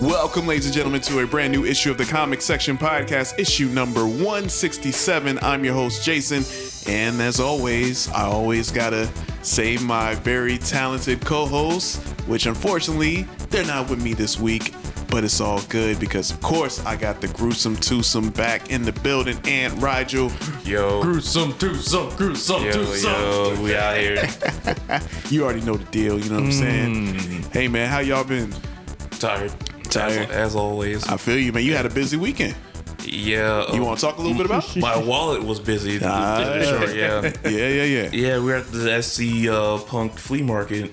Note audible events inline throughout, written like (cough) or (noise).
Welcome, ladies and gentlemen, to a brand new issue of the Comic Section Podcast, issue number 167. I'm your host, Jason, and as always, I always gotta save my very talented co hosts, which unfortunately, they're not with me this week, but it's all good because, of course, I got the gruesome twosome back in the building, and Rigel. Yo, Gruesome, twosome, gruesome, yo, twosome. yo, we out here. (laughs) You already know the deal, you know what I'm saying? Mm. Hey, man, how y'all been? Tired. Tired. As, as always. I feel you, man. You had a busy weekend. yeah. You uh, want to talk a little bit about? My wallet was busy. Ah. Sure, yeah. (laughs) yeah, yeah, yeah. Yeah, we are at the SC uh, Punk Flea Market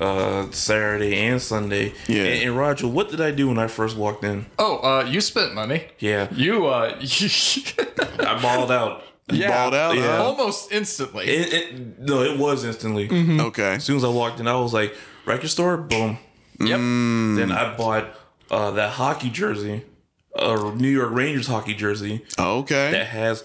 uh, Saturday and Sunday. Yeah. And, and Roger, what did I do when I first walked in? Oh, uh, you spent money. Yeah. You, uh, (laughs) I balled out. yeah, balled out, Yeah. huh? almost instantly. It, it, no, it was instantly. Okay. As soon as I walked in, I was like, record store, boom. yep. Then I bought uh, that hockey jersey, a New York Rangers hockey jersey Okay. that has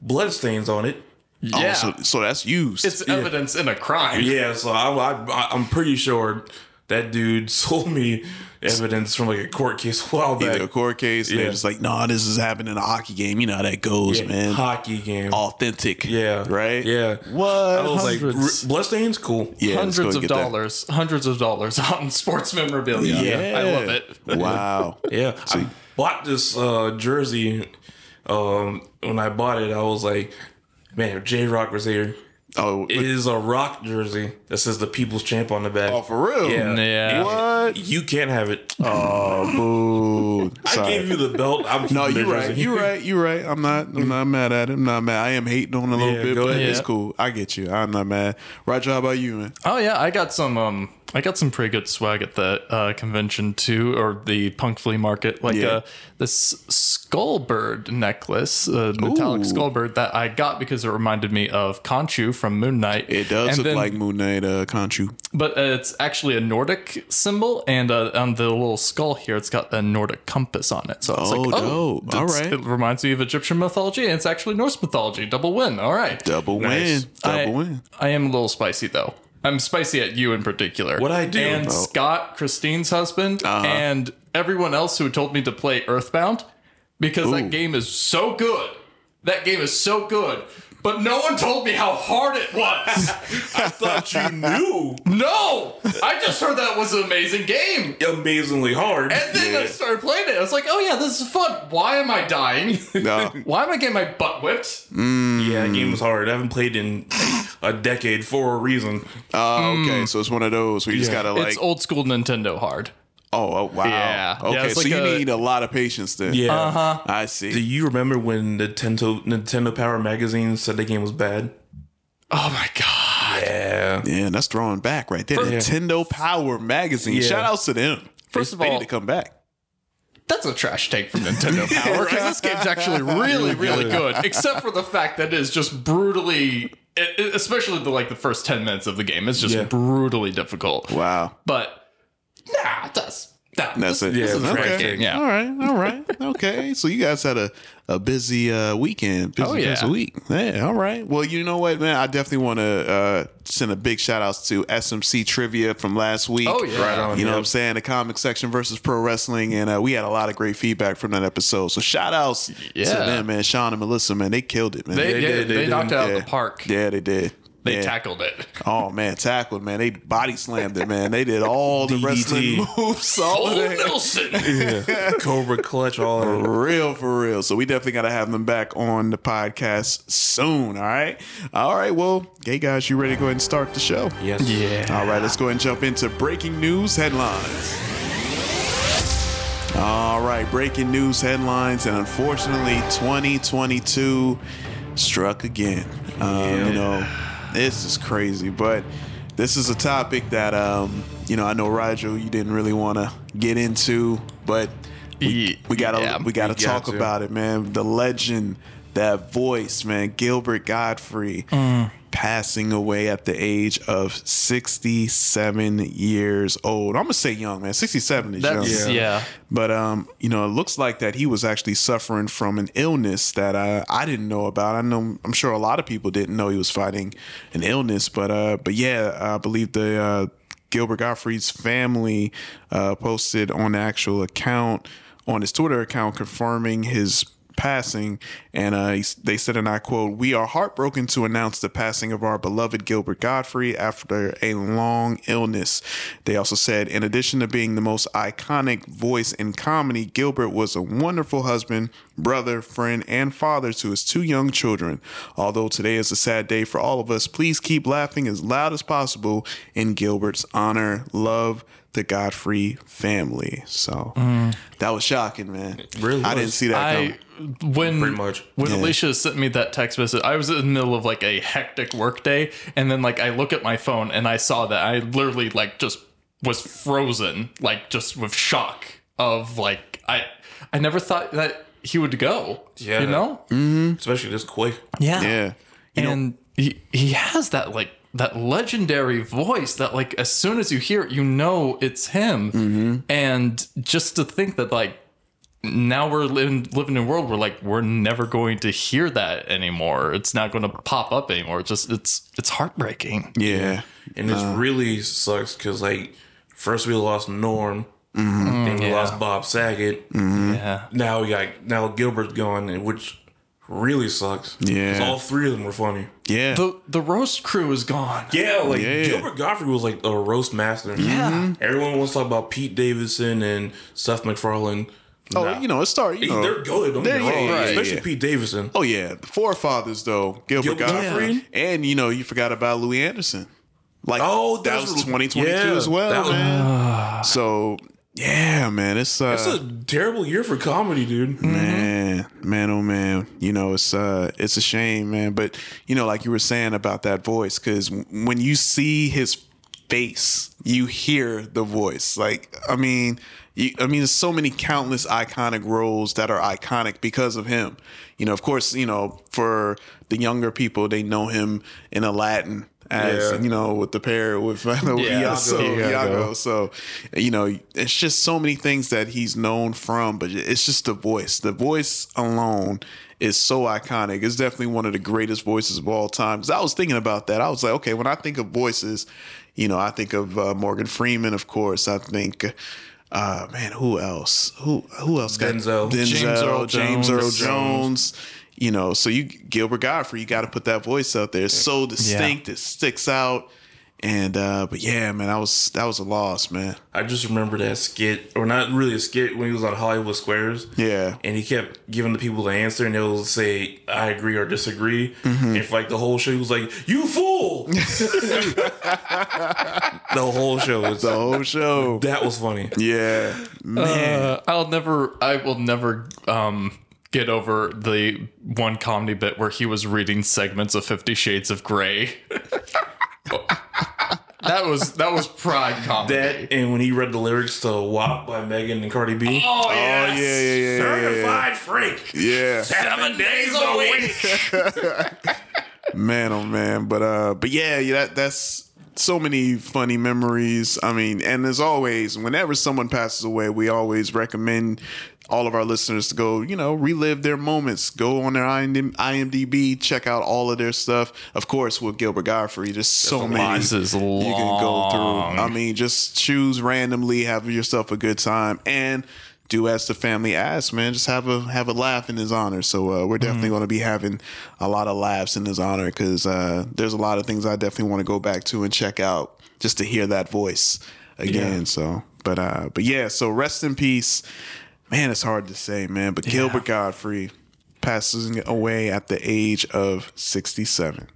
blood stains on it. Yeah. Oh, so, so that's used. it's evidence in a crime. Yeah, so I, I, I'm pretty sure that dude (laughs) sold me evidence from like a court case a while back. either a court case. and They're Yeah. just like, nah, this is happening in a hockey game. You know how that goes, Yeah, man. hockey game. Authentic. yeah, Right. Yeah. What? I was like, Hundreds. "R- bloodstains, cool. Yeah, hundreds of get that. dollars, hundreds of dollars (laughs) on sports memorabilia. Yeah. I love it. Wow. (laughs) Yeah, I bought this uh, jersey. Um, when I bought it, I was like, man, if J Rock was here. Oh, It is a rock jersey that says the People's Champ on the back. oh, for real? Yeah. Yeah. What? You can't have it. Oh, boo. (laughs) I gave you the belt. I'm no, you're right. You're right. You're right. I'm not. I'm not mad at it. I'm not mad. I am hating on a little Yeah, bit, go but ahead. it's cool. I get you. I'm not mad. Roger, how about you, man? Oh yeah, I got some. Um, I got some pretty good swag at the uh, convention too, or the punk flea market. Like Yeah. uh, this skull bird necklace, uh, metallic Ooh. skull bird that I got because it reminded me of Khonshu from Moon Knight. It does And look then- like Moon Knight, uh, Khonshu. but uh, it's actually a Nordic symbol, and uh, on the little skull here, it's got a Nordic compass on it. So it's Oh, like, oh, dope. All that's- right. It reminds me of Egyptian mythology, and it's actually Norse mythology. Double win. All right. Double Nice. win. Double I, win. I am a little spicy though. I'm spicy at you in particular. What'd I do? And Oh. Scott, Christine's husband, Uh-huh. and everyone else who told me to play Earthbound because Ooh. that game is so good. That game is so good. But no one told me how hard it was. (laughs) I thought you knew. no! I just heard that was an amazing game. Amazingly hard. And then I started playing it. I was like, oh yeah, this is fun. Why am I dying? (laughs) No. Why am I getting my butt whipped? Mm. Yeah, that game was hard. I haven't played in a decade for a reason. Oh, okay. Mm. So it's one of those where you just gotta like. it's old school Nintendo hard. Oh, oh, wow. Yeah. Okay. Yeah, so like you a- need a lot of patience then. Yeah. Uh-huh. I see. Do you remember when Nintendo Nintendo Power Magazine said the game was bad? Oh my god. Yeah. Yeah, that's throwing back right there. Nintendo Power Magazine. Yeah. Shout outs to them. First They- of they need to come back. That's a trash take from Nintendo (laughs) Power. 'cause This game's actually really, really good, except for the fact that it is just brutally, it, it- especially the like the first ten minutes of the game, is just Yeah. brutally difficult. Wow. But nah, that's nah, That's this, it. This is Yeah, okay. game. Yeah. All right. All right. Okay. (laughs) so you guys had a, a busy uh, weekend. Busy, Oh, yeah. busy week. Yeah. All right. Well, you know what, man? I definitely want to uh, send a big shout outs to SMC Trivia from last week. Oh, yeah. Right on, You know what I'm saying? The comic section versus pro wrestling. And uh, we had a lot of great feedback from that episode. So shout outs to them, man. Sean and Melissa, man. They killed it, man. They, They yeah, did, they, they did. knocked it out yeah. of the park. Yeah, they did. They Yeah. tackled it. (laughs) Oh man, tackled man. They body slammed it, man. They did all the DDT. wrestling (laughs) moves. All of Oh, that. Nelson. Cobra Clutch, all For that. real, for real. So we definitely got to have them back on the podcast soon. All right. All right. Well, hey guys, you ready to go ahead and start the show? Yes. Yeah. All right. Let's go ahead and jump into breaking news headlines. All All right, breaking news headlines, and unfortunately, 2022 struck again. Um, You know, this is crazy, but this is a topic that um, you know I know Rigel you didn't really want to get into, but we, we gotta Yeah, we gotta we got talk to. about it, man. The legend, that voice, man, Gilbert Gottfried. Passing away at the age of 67 years old. I'm gonna say young, man. 67 is young. That's yeah. But um, you know, it looks like that he was actually suffering from an illness that uh, I didn't know about. I know I'm sure a lot of people didn't know he was fighting an illness, but uh, but yeah, I believe the uh, Gilbert Gottfried's family uh, posted on the actual account on his Twitter account confirming his passing and uh, they said and i quote we are heartbroken to announce the passing of our beloved gilbert gottfried after a long illness. They also said in addition to being the most iconic voice in comedy gilbert was a wonderful husband brother friend and father to his two young children although today is a sad day for all of us please keep laughing as loud as possible in gilbert's honor love the Gottfried family. So mm. that was shocking, man. really I didn't see that I coming. when Pretty much. when Yeah. Alicia sent me that text message, I was in the middle of like a hectic work day, and then like I look at my phone and I saw that I literally like just was frozen, like just with shock of like I I never thought that he would go. Yeah. you know. especially this quick. Yeah. yeah, and he he has that like that legendary voice that like as soon as you hear it you know it's him Mm-hmm. and just to think that like now we're living living in a world where like we're never going to hear that anymore it's not going to pop up anymore it's just it's it's heartbreaking Yeah. And this really sucks because like first we lost Norm, Mm-hmm. Mm-hmm. then we yeah. lost Bob Saget. Mm-hmm. yeah Now we got now Gilbert's gone, which really sucks. Yeah. all three of them were funny. Yeah. the the roast crew is gone Yeah, like Yeah. Gilbert Gottfried was like a roast master. Yeah, everyone wants to talk about Pete Davidson and Seth MacFarlane. oh, Nah. you know, it started, you know. they're good. Don't get they're- wrong, yeah, yeah, especially yeah. Pete Davidson. Oh yeah, the forefathers though, Gilbert, Gilbert Gottfried, Gottfried. and you know you forgot about Louie Anderson. Like Oh, that was 2022 yeah, as well, that was- man. (sighs) so yeah, man, it's uh, It's a terrible year for comedy, dude. man, man, oh man, you know it's uh, it's a shame, man. But you know, like you were saying about that voice, because when you see his face, you hear the voice. Like I mean. You, I mean, there's so many countless iconic roles that are iconic because of him. You know, of course, you know, for the younger people, they know him in Aladdin as, Yeah. you know, with the pair with (laughs) Yeah, Iago. Iago. Iago. So, you know, it's just so many things that he's known from, but it's just the voice. The voice alone is so iconic. It's definitely one of the greatest voices of all time. Because I was thinking about that. I was like, okay, when I think of voices, you know, I think of uh, Morgan Freeman, of course. I think, uh, man, who else? Who who else? got- Denzel. Denzel, James Earl James Earl Jones. Jones. You know, so you Gilbert Gottfried, you got to put that voice out there. It's so distinct. It sticks out. And uh, but yeah, man, that was that was a loss, man. I just remember that skit, or not really a skit, when he was on Hollywood Squares. Yeah. And he kept giving the people the answer, and they'll say, I agree or disagree. Mm-hmm. And for like the whole show, he was like, You fool! (laughs) the whole show. Was, The whole show. that was funny. Yeah, man. Uh, I'll never, I will never um, get over the one comedy bit where he was reading segments of Fifty Shades of Grey. (laughs) that was that was pride comedy. That, and when he read the lyrics to WAP by Megan and Cardi B. oh Oh yeah, yeah, yeah, yeah, yeah. Certified freak. Yeah, Seven days a week. (laughs) man, oh man. But uh, but yeah, yeah, that that's so many funny memories. I mean, and as always, whenever someone passes away, we always recommend all of our listeners to go, you know, relive their moments. Go on their IMDb, check out all of their stuff. Of course, with Gilbert Gottfried, there's so many This is you can go through. I mean, just choose randomly, have yourself a good time, and do as the family asks, man. Just have a have a laugh in his honor. So uh, we're definitely going to be having a lot of laughs in his honor because uh, there's a lot of things I definitely want to go back to and check out just to hear that voice again. So, but uh, but yeah. So rest in peace, man. It's hard to say, man. But Gilbert Gottfried passes away at the age of 67.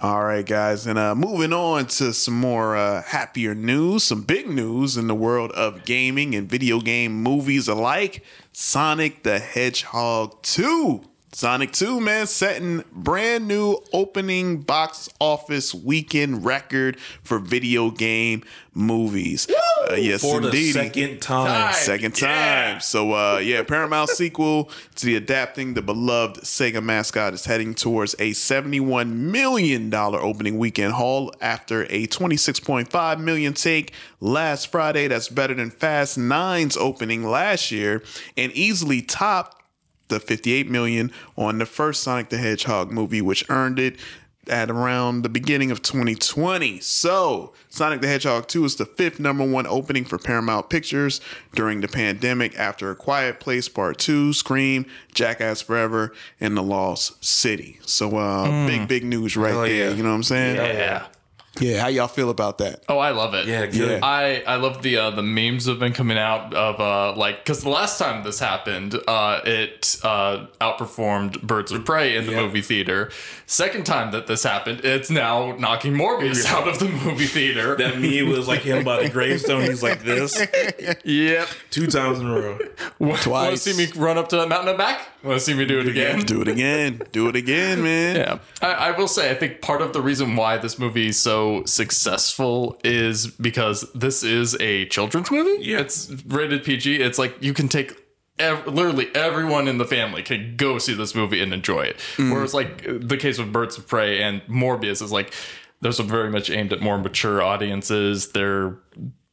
All right, guys, and uh, moving on to some more uh, happier news, some big news in the world of gaming and video game movies alike. Sonic the Hedgehog 2. Sonic 2, man, setting brand new opening box office weekend record for video game movies. Uh, yes, For the indeed. second time. Second time. So uh yeah, Paramount sequel to the adapting the beloved Sega mascot is heading towards a 71 million dollar opening weekend haul after a 26.5 million take last Friday. That's better than Fast 9's opening last year and easily topped the 58 million on the first Sonic the Hedgehog movie, which earned it at around the beginning of 2020. So, Sonic the Hedgehog 2 is the fifth number one opening for Paramount Pictures during the pandemic after A Quiet Place Part 2, Scream, Jackass Forever, and The Lost City. So, uh, big, big news right there. yeah. You know what I'm saying? Yeah. Yeah, How y'all feel about that? Oh, I love it. Yeah, good. Yeah. I I love the uh, the memes have been coming out of uh like because the last time this happened, uh it uh outperformed Birds of Prey in the movie theater. Second time that this happened, it's now knocking Morbius out of the movie theater. That me was like him by the (laughs) gravestone. He's like this yep. two times in a row. Twice. Want to Twice. see me run up to that mountain and back? Want to see me do it again? Do it again. Do it again, (laughs) man. Yeah, I, I will say I think part of the reason why this movie is so successful is because this is a children's movie. Yeah. it's rated PG. It's like you can take. Ev- literally everyone in the family can go see this movie and enjoy it. Mm. Whereas, like the case with Birds of Prey and Morbius is like those are very much aimed at more mature audiences. They're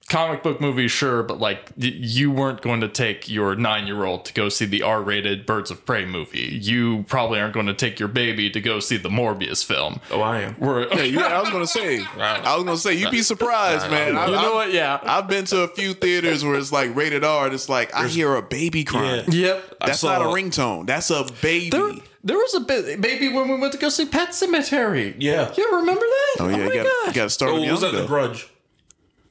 comic book movie, sure, but like you weren't going to take your nine year old to go see the R rated Birds of Prey movie. You probably aren't going to take your baby to go see the Morbius film. Oh, I am. Where, Yeah, you, I was gonna (laughs) say. I was gonna say you'd be surprised, man. I, you know I- what? Yeah. I've been to a few theaters where it's like rated R, and it's like I hear a baby crying. Yeah. yep. That's saw- not a ringtone. That's a baby. There, there was a bit, maybe when we went to go see Pet Sematary. Yeah. You remember that? oh yeah, oh, my you gotta, gosh. you gotta start Oh, with was that the grudge?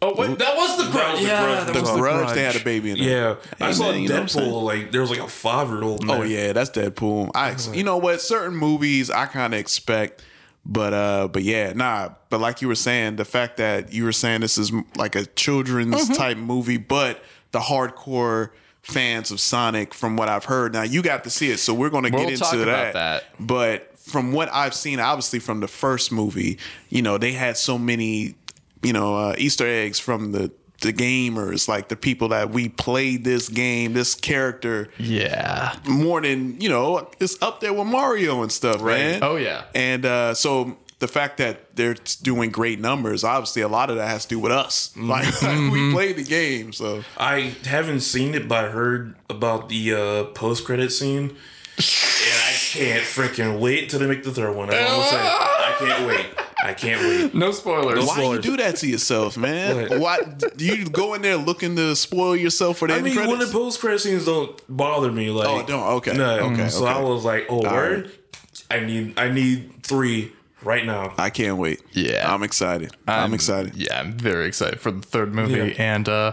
Oh, wait, that was the grudge. was The yeah, Grudge. that The was grudge, they had a baby in there. Yeah. I saw man, you know what I'm saying? Deadpool. Like, there was like a five year old. Oh yeah, that's Deadpool. I, you know what? Certain movies I kind of expect, but uh, but yeah, nah. But like you were saying, the fact that you were saying this is like a children's Mm-hmm. type movie, but the hardcore fans of Sonic, from what I've heard, now you got to see it, so we're going to We'll get into talk that. about that. But from what I've seen, obviously from the first movie, you know, they had so many, you know, uh, Easter eggs from the the gamers, like the people that we played this game, this character Yeah. more than you know it's up there with mario and stuff man Oh, yeah. and uh so the fact that they're doing great numbers obviously a lot of that has to do with us (laughs) Mm-hmm. like we played the game so I haven't seen it, but I heard about the uh, post credit scene, and I can't freaking wait till they make the third one. I'm (laughs) saying. I can't wait. I can't wait. No spoilers. why do you do that to yourself man What? why do you go in there looking to spoil yourself for the I end mean, when the credits? post credit scenes don't bother me, like Oh, don't? Okay. no. Okay, So okay. I was like, oh, word. I need, I need three right now. i can't wait Yeah. i'm excited i'm, excited Yeah, I'm very excited for the third movie. Yeah. And uh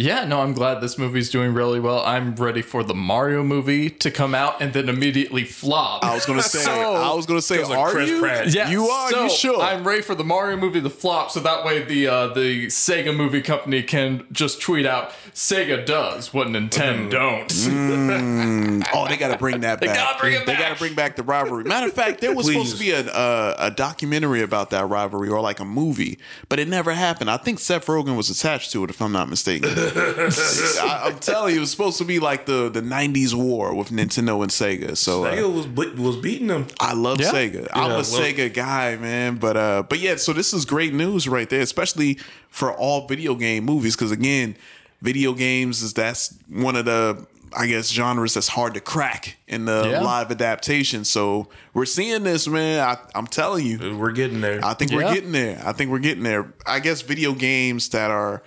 yeah, no, I'm glad this movie's doing really well. I'm ready for the Mario movie to come out and then immediately flop. i was gonna (laughs) say So- i was gonna say like are Chris you Pratt. Yeah, you are so you sure I'm ready for the Mario movie to flop, so that way the uh, the Sega movie company can just tweet out Sega does what Nintendo don't. (laughs) Oh, they got to bring that back. gotta bring it They got to bring back the rivalry. Matter of fact, there was supposed to be a, a a documentary about that rivalry or like a movie, but it never happened. I think Seth Rogen was attached to it, if I'm not mistaken. (laughs) I, I'm telling you, it was supposed to be like the the '90s war with Nintendo and Sega. So uh, Sega was be- was beating them. I love Yeah. Sega. I'm a well- Sega guy, man. But uh, but yeah. So this is great news right there, especially for all video game movies, because again, video games is that's one of the I guess genres that's hard to crack in the Yeah. live adaptation. So we're seeing this, man. I, I'm telling you. We're getting there. I think Yeah. we're getting there. I think we're getting there. I guess video games that are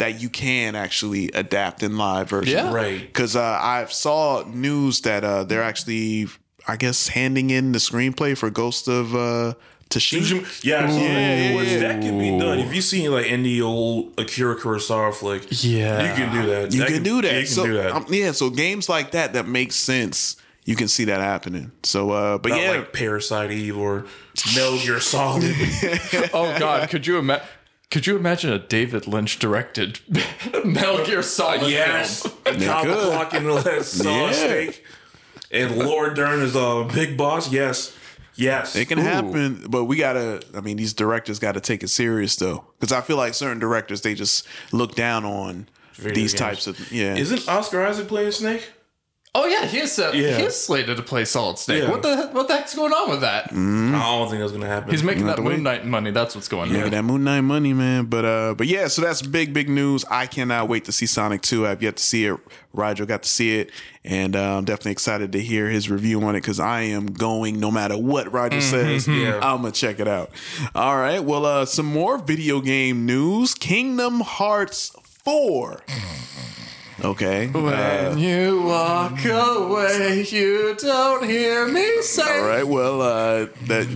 that you can actually adapt in live version. Yeah. Right. Because uh, I saw news that uh, they're actually, I guess, handing in the screenplay for Ghost of uh, Tsushima. Yeah, yeah, which yeah. that can be done. If you seen like any old Akira Kurosawa flick, Yeah. you can do that. You That can do that. Yeah, you can so do that. um, yeah, so games like that that make sense. you can see that happening. So, uh, but Not yeah, like Parasite Eve or Metal Gear Solid. (laughs) Oh God, could you imagine? Could you imagine a David Lynch directed (laughs) Metal Gear Solid yes, film? a top could. clock in the saw Yeah. steak, and Laura Dern is a big boss. Yes, yes, it can happen. But we gotta. I mean, these directors got to take it serious though, because I feel like certain directors they just look down on Video these games. types of yeah. Isn't Oscar Isaac playing Snake? Oh yeah, he's uh, Yeah. he's slated to play Solid Snake. Yeah. What the what the heck's going on with that? I don't think that's gonna happen. He's making have that to. Moon Knight money. That's what's going on. Yeah, on. that Moon Knight money, man. But uh, but yeah, so that's big, big news. I cannot wait to see Sonic 2. I've yet to see it. Rigel got to see it, and uh, I'm definitely excited to hear his review on it because I am going no matter what Rigel says. (laughs) Yeah. I'm gonna check it out. All right. Well, uh, some more video game news. Kingdom Hearts 4. (clears throat) Okay. Uh, When you walk away, you don't hear me say. all right. Well, uh, that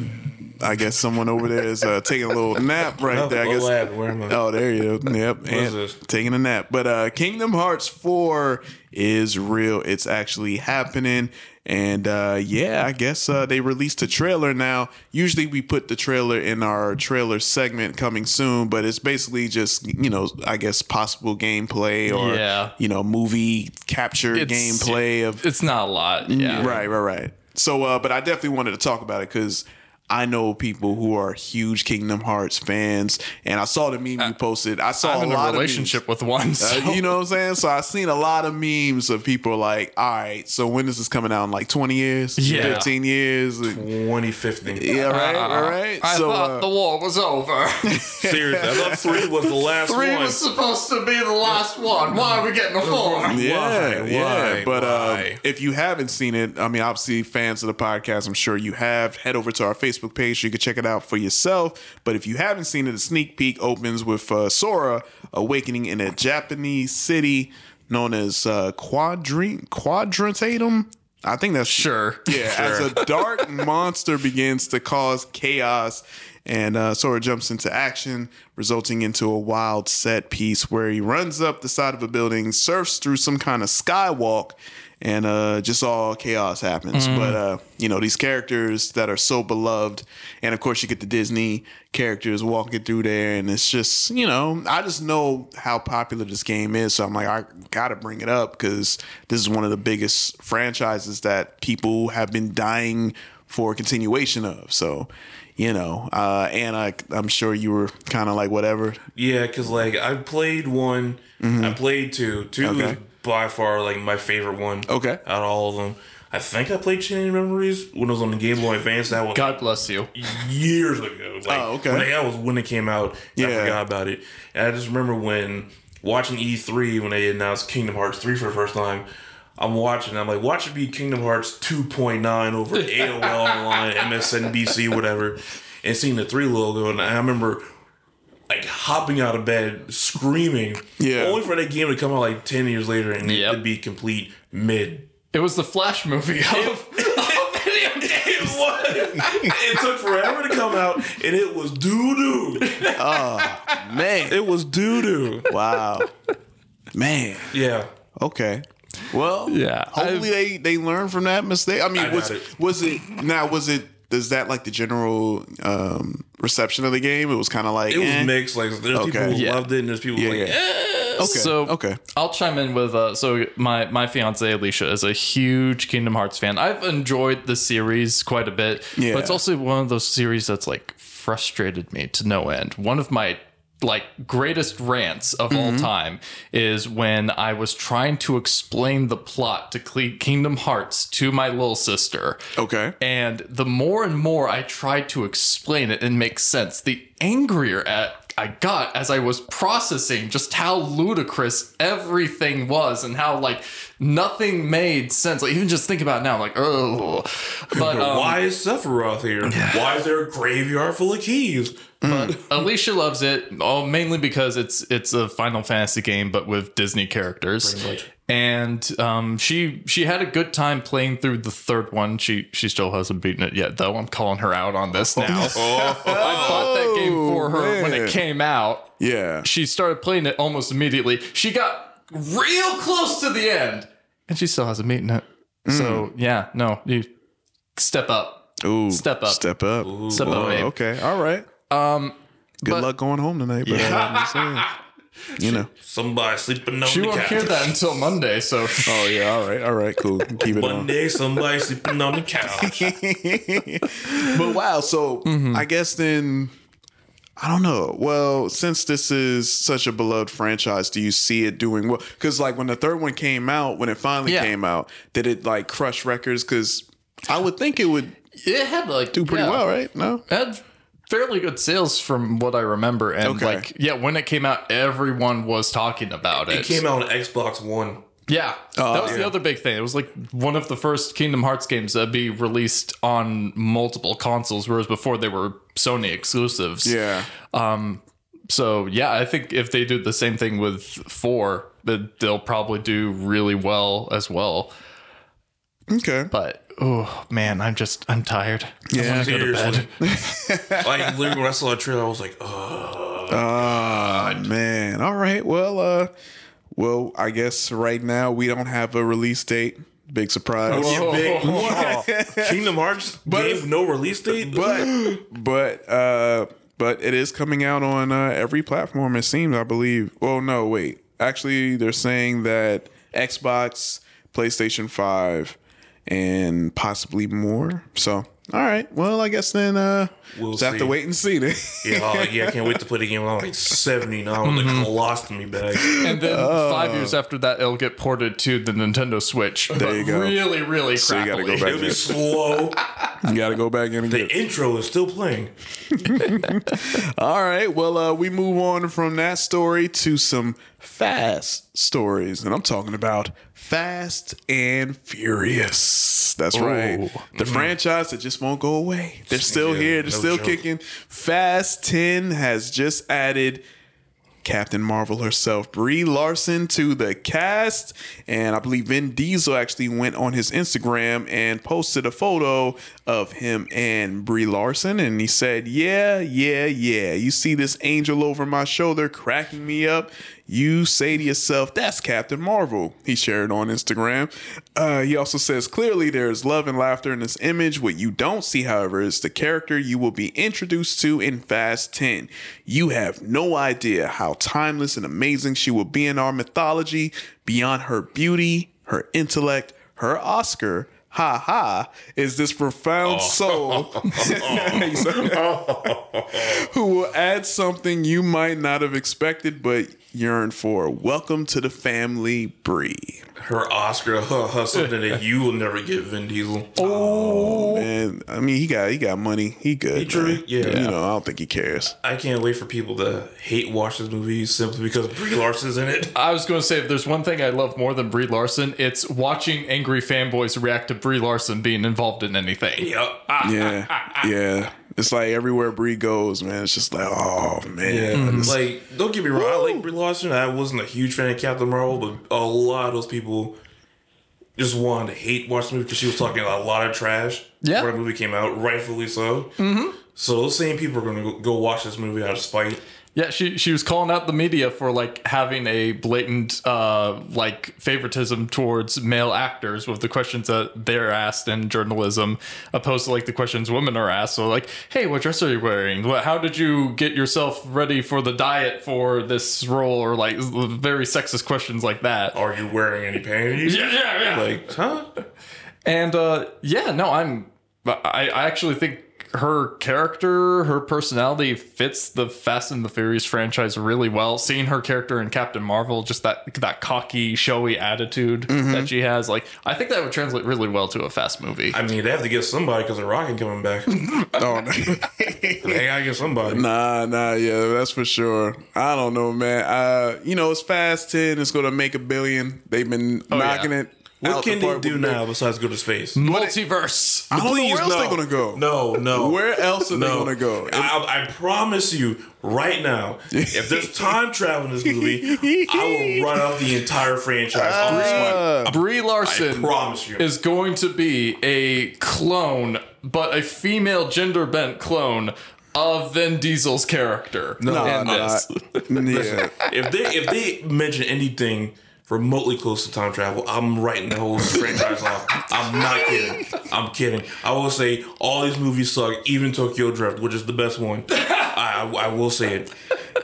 I guess someone over there is uh, taking a little (laughs) nap right there. I guess. lab? Where am I? Oh, there you go. (laughs) Yep. and taking a nap. But uh Kingdom Hearts 4 is real. It's actually happening. And uh yeah, I guess uh they released a trailer now. Usually we put the trailer in our trailer segment coming soon, but it's basically just, you know, I guess possible gameplay or Yeah. you know, movie capture It's- gameplay of It's not a lot. Yeah. Right, right, right. So, uh, but I definitely wanted to talk about it because I know people who are huge Kingdom Hearts fans, and I saw the meme you posted. I saw I'm a in lot a relationship with one. So. Uh, you know what I'm saying? So I've seen a lot of memes of people like, all right, so when is this coming out? In like 20 years? Yeah. 15 years? 2050. Yeah, right, all right. I so, thought uh, the war was over. (laughs) Seriously, I thought three was the last Three one. was supposed to be the last one. Why are we getting a four? Yeah, Why? yeah. Why? But uh, Why? if you haven't seen it, I mean, obviously, fans of the podcast, I'm sure you have. Head over to our Facebook page so you can check it out for yourself. But if you haven't seen it, a sneak peek opens with uh, Sora awakening in a Japanese city known as uh, Quadri- Quadrantatum. I think that's Sure. yeah, as a dark (laughs) monster begins to cause chaos, and uh, Sora jumps into action, resulting into a wild set piece where he runs up the side of a building, surfs through some kind of skywalk, and uh, just all chaos happens. But uh, you know these characters that are so beloved, and of course you get the Disney characters walking through there, and it's just you know I just know how popular this game is, so I'm like I gotta bring it up because this is one of the biggest franchises that people have been dying for a continuation of. So. You know, uh, and I, I'm sure you were kind of like whatever. Yeah, because like I played one, I played two. Two Mm-hmm. Okay. By far like my favorite one. Okay. out of all of them, I think I played Chain Memories when it was on the Game Boy Advance. That was God bless you. years ago. Like, Oh, okay. When it, that was when it came out. Yeah. I forgot about it. And I just remember when watching E3 when they announced Kingdom Hearts 3 for the first time. I'm watching. I'm like, watch it be Kingdom Hearts 2.9 over (laughs) AOL Online, MSNBC, whatever, and seeing the three logo. And I remember like hopping out of bed, screaming. Yeah. Only for that game to come out like 10 years later and it Yep. to be complete mid. It was the Flash movie (laughs) (laughs) of, of video games. It was. it took forever to come out, and it was doo doo. Oh, man, It was doo doo. wow, man. Yeah. Okay. Well, Yeah, Hopefully they they learn from that mistake. I mean, I was it. was it now? Was it? Is that like the general um, reception of the game? It was kind of like It was eh? mixed. Like there's Okay. people who Yeah. loved it, and there's people Yeah, who like, yeah. eh. Okay. So okay. I'll chime in with uh so my my fiance Alicia is a huge Kingdom Hearts fan. I've enjoyed the series quite a bit. Yeah. But it's also one of those series that's like frustrated me to no end. One of my like greatest rants of all mm-hmm. time is when I was trying to explain the plot to Kingdom Hearts to my little sister. Okay. And the more and more I tried to explain it and make sense, the angrier at I got as I was processing just how ludicrous everything was and how like nothing made sense. Like even just think about it now, like oh, but (laughs) um, Why is Sephiroth here? Why is there a graveyard full of keys? But Alicia loves it, oh, mainly because it's it's a Final Fantasy game, but with Disney characters. And um, she she had a good time playing through the third one. She she still hasn't beaten it yet, though. I'm calling her out on this now. oh, (laughs) I bought that game for her when it came out. Yeah. She started playing it almost immediately. She got real close to the end, and she still hasn't beaten it. So yeah, no, you step up. Ooh, Step up. Step up. Step up, babe. okay. All right. Um, good but- luck going home tonight. But I'm saying, (laughs) you know. Somebody sleeping on She the won't couch. hear that until Monday, so (laughs) Oh yeah. All right. All right. Cool. Keep it on. Monday, somebody sleeping on the couch. (laughs) But wow. So Mm-hmm. I guess then. I don't know. Well, since this is such a beloved franchise, do you see it doing well? Because like when the third one came out, when it finally Yeah. came out, did it like crush records? Because I would think it would it had like do pretty yeah, well, right? No. It had fairly good sales from what I remember, and Okay. like yeah, when it came out, everyone was talking about it. It came out on Xbox One. Yeah, oh, that was the other big thing. It was like one of the first Kingdom Hearts games that be released on multiple consoles, whereas before they were Sony exclusives. Yeah. So yeah, I think if they do the same thing with four, that they'll probably do really well as well. Okay. But oh man, I'm just I'm tired. I Yeah. wanna go to bed. Seriously. like (laughs) literally when I saw the trailer, I was like, oh Ah man. All right. Well, uh, well, I guess right now we don't have a release date. Big surprise. yeah, big. (laughs) What? Kingdom Hearts gave no release date. But but uh, but it is coming out on uh, every platform. It seems. I believe. Well, no, wait. Actually, they're saying that Xbox, PlayStation Five, and possibly more. So. All right. Well, I guess then uh, We'll just have to wait and see. Then. (laughs) yeah, oh, yeah, I can't wait to play the game. I'm like 70 now. I'm Mm-hmm. like colostomy bag. And then five years after that, it'll get ported to the Nintendo Switch. There you go. Really, really So you gotta go back It'll be slow. (laughs) You got to go back in and get The intro is still playing. (laughs) All right. Well, uh, we move on from that story to some fast stories, and I'm talking about Fast and Furious. That's right. The mm-hmm. franchise that just won't go away. They're still Yeah, here. They're no still joke. kicking. Fast 10 has just added Captain Marvel herself, Brie Larson, to the cast. And I believe Vin Diesel actually went on his Instagram and posted a photo of him and Brie Larson. And he said, Yeah, yeah, yeah. You see this angel over my shoulder cracking me up. You say to yourself, That's Captain Marvel. He shared on Instagram. Uh, he also says, Clearly, there is love and laughter in this image. What you don't see, however, is the character you will be introduced to in Fast 10. You have no idea how timeless and amazing she will be in our mythology beyond her beauty, her intellect, her Oscar. Ha ha, is this profound oh. soul (laughs) (laughs) who will add something you might not have expected but yearn for. Welcome to the family, Brie. Her Oscar, huh, huh, (laughs) something that you will never get, Vin Diesel. Oh, oh man, I mean he got he got money. He good. He true, yeah. You know, I don't think he cares. I can't wait for people to hate watch this movie simply because Brie Larson's in it. I was going to say, if there's one thing I love more than Brie Larson, it's watching angry fanboys react to Brie Larson being involved in anything. Yep. Yeah, (laughs) yeah. It's like everywhere Brie goes, man. It's just like, oh man. Yeah, like don't get me wrong, I like Brie Larson. I wasn't a huge fan of Captain Marvel, but a lot of those people just wanted to hate watch the movie because she was talking a lot of trash Yeah. before the movie came out, rightfully so. Mm-hmm. So those same people are going to go watch this movie out of spite. Yeah, she she was calling out the media for like having a blatant uh like favoritism towards male actors with the questions that they're asked in journalism, opposed to like the questions women are asked. So like, hey, what dress are you wearing? What, how did you get yourself ready for the diet for this role? Or like very sexist questions like that. Are you wearing any panties? (laughs) Yeah, yeah, yeah. Like, huh? And uh, yeah, no, I'm. I, I actually think her character, her personality fits the Fast and the Furious franchise really well. Seeing her character in Captain Marvel, just that that cocky, showy attitude that she has, like I think that would translate really well to a Fast movie. I mean, they have to get somebody because the Rocket coming back. (laughs) Oh, no. (laughs) they gotta get somebody. Nah, nah, yeah, that's for sure. I don't know, man. Uh, you know, it's fast ten. It's gonna make a billion. They've been knocking yeah. it. What out the can they do with now besides go to space? Multiverse. I don't know Please, where else no. they're gonna go. No, no. Where else are they gonna go? I, I promise you right now, if there's (laughs) time travel in this movie, I will run out the entire franchise on the spot. Brie I Larson promise you. is going to be a clone, but a female gender bent clone of Vin Diesel's character. No, in Nah, this. nah. (laughs) yeah. if they if they mention anything remotely close to time travel, I'm writing the whole franchise off. I'm not kidding. I'm kidding. I will say all these movies suck, even Tokyo Drift, which is the best one. I, I, will say it.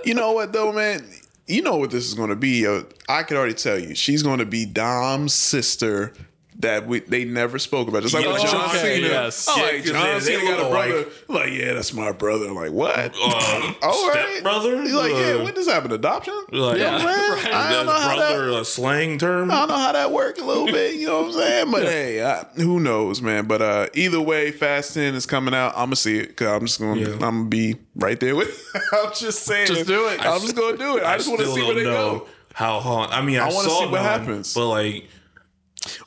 You know what though, man? You know what this is going to be. Uh, I can already tell you, she's going to be Dom's sister. That we they never spoke about. Just like Yeah, with John okay, Cena. yes. Oh, Yeah, like 'cause John they- they Cena got a brother. alike. Like, yeah, that's my brother. I'm like, what? Uh, (laughs) All right. stepbrother? He's like, yeah, Uh, when does this happen? Adoption? Like, Yeah, Man, right. I don't know how that. a slang term. I don't know how that worked a little bit, you know what I'm saying? But hey, I, who knows, man? But uh, either way, Fast 10 is coming out. I'm gonna see it because I'm just gonna, Yeah. I'm gonna be right there with. (laughs) I'm just saying, Just do it. I'm just gonna do it. I, just want to see where don't see where they know go. How Han? I mean, I, I wanna see what Han, happens. but like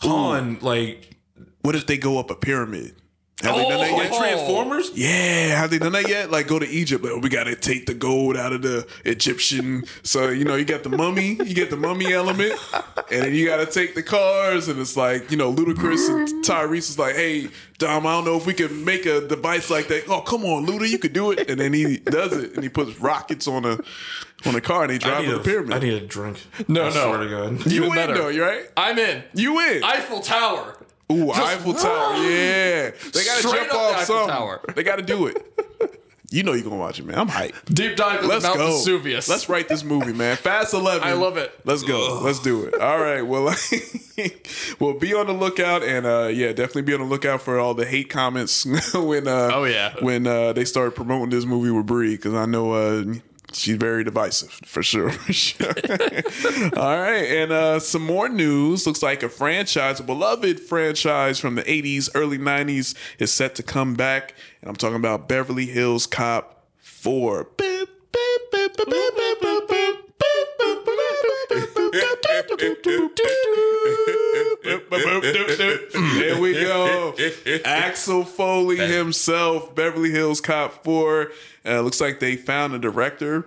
Han, like What if they go up a pyramid? Have they done that oh, like yet? Transformers. Yeah, have they done that yet? Like go to Egypt, like, we gotta take the gold out of the Egyptian. So you know, you got the mummy, you get the mummy element, and then you gotta take the cars, and it's like you know, Ludacris and Tyrese is like, hey, Dom, I don't know if we can make a device like that. Oh, come on, Luda, you could do it, and then he does it, and he puts rockets on a on a car, and he drives need, the pyramid. I need a drink. No, I no. Swear to God. you even win better. though, you right? I'm in. You win. Eiffel Tower. Ooh, Eiffel Tower. Yeah. They got to Straight jump up off Eiffel something. Tower. They got to do it. You know you're going to watch it, man. I'm hyped. Deep dive Let's Mount go. Vesuvius. Let's write this movie, man. Fast (laughs) 11. I love it. Let's go. Let's do it. All right. Well, (laughs) well, be on the lookout, and uh, yeah, definitely be on the lookout for all the hate comments (laughs) when uh, Oh, yeah. when uh, they started promoting this movie with Brie, because I know uh, she's very divisive for sure. (laughs) For sure. all right, and uh, some more news. Looks like a franchise, a beloved franchise from the '80s, early '90s, is set to come back, and I'm talking about Beverly Hills Cop Four. There we go. Axel Foley himself, Beverly Hills Cop 4. Uh, looks like they found a director.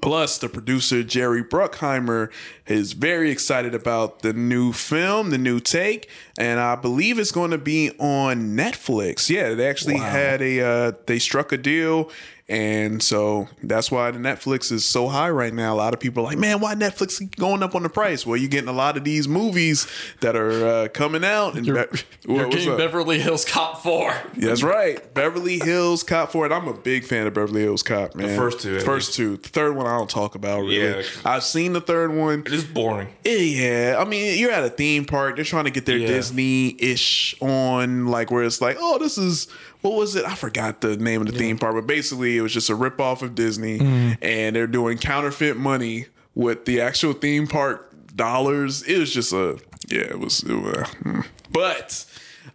Plus, the producer Jerry Bruckheimer is very excited about the new film, the new take, and I believe it's going to be on Netflix. Yeah, they actually had a uh, they struck a deal, and so that's why the Netflix is so high right now. A lot of people are like, "Man, why Netflix going up on the price?" Well, you're getting a lot of these movies that are uh, coming out, and You're, Be- you're What- getting up? Beverly Hills Cop 4. That's right. Beverly Hills Cop for it. I'm a big fan of Beverly Hills Cop, man. first two, at First two. The third one I don't talk about really. Yeah. I've seen the third one. It is boring. Yeah. I mean, you're at a theme park. They're trying to get their Yeah. Disney-ish on, like where it's like, oh, this is what was it? I forgot the name of the theme park, but basically it was just a ripoff of Disney, and they're doing counterfeit money with the actual theme park dollars. It was just a yeah, it was. It was hmm. but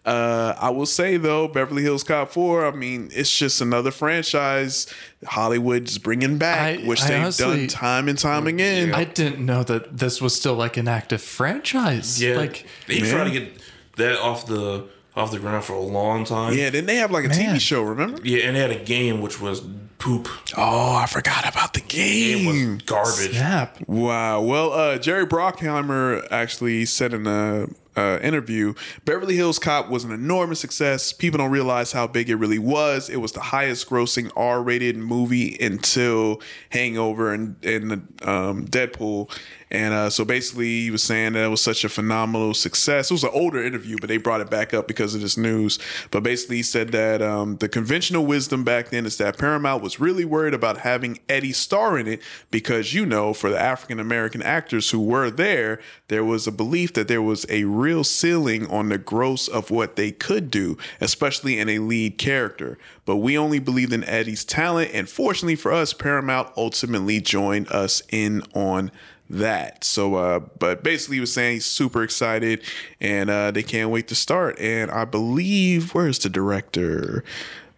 uh, I will say though, Beverly Hills Cop Four. I mean, it's just another franchise Hollywood's bringing back, I- which I they've honestly- done time and time again. I didn't know that this was still like an active franchise. Yeah, Like, they Man. try to get that off the off the ground for a long time. Yeah, then they have like a Man. TV show. Remember? yeah, and they had a game which was poop. Oh, I forgot about the It game. was garbage. snap. Wow. Well, uh, Jerry Bruckheimer actually said in a uh, interview, Beverly Hills Cop was an enormous success. People don't realize how big it really was. It was the highest grossing R-rated movie until Hangover and, and um, Deadpool. And uh, so basically, he was saying that it was such a phenomenal success. It was an older interview, but they brought it back up because of this news. But basically, he said that um, the conventional wisdom back then is that Paramount was really worried about having Eddie star in it because, you know, for the African American actors who were there, there was a belief that there was a real ceiling on the gross of what they could do, especially in a lead character. But we only believed in Eddie's talent, and fortunately for us, Paramount ultimately joined us in on that. So, uh, but basically, he was saying he's super excited and uh, they can't wait to start. And I believe, where's the director?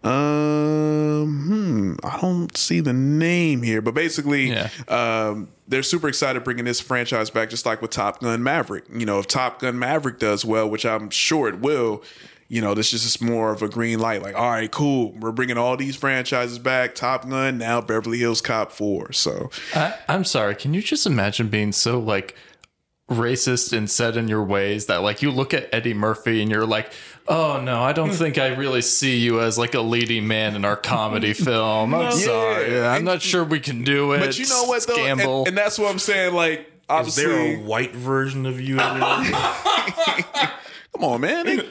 Um, hmm, I don't see the name here, but basically, Yeah. um, they're super excited bringing this franchise back, just like with Top Gun Maverick. You know, if Top Gun Maverick does well, which I'm sure it will, you know, this is just more of a green light. Like, all right, cool, we're bringing all these franchises back. Top Gun, now Beverly Hills Cop Four. So, I, I'm sorry. Can you just imagine being so like racist and set in your ways that like you look at Eddie Murphy and you're like, oh no, I don't think I really see you as like a leading man in our comedy (laughs) film. I'm sorry. Yeah. I'm not sure we can do it. But you know what though, and, Gamble. and that's what I'm saying. Like obviously, there a white version of you? Edward? (laughs) come on, man. They-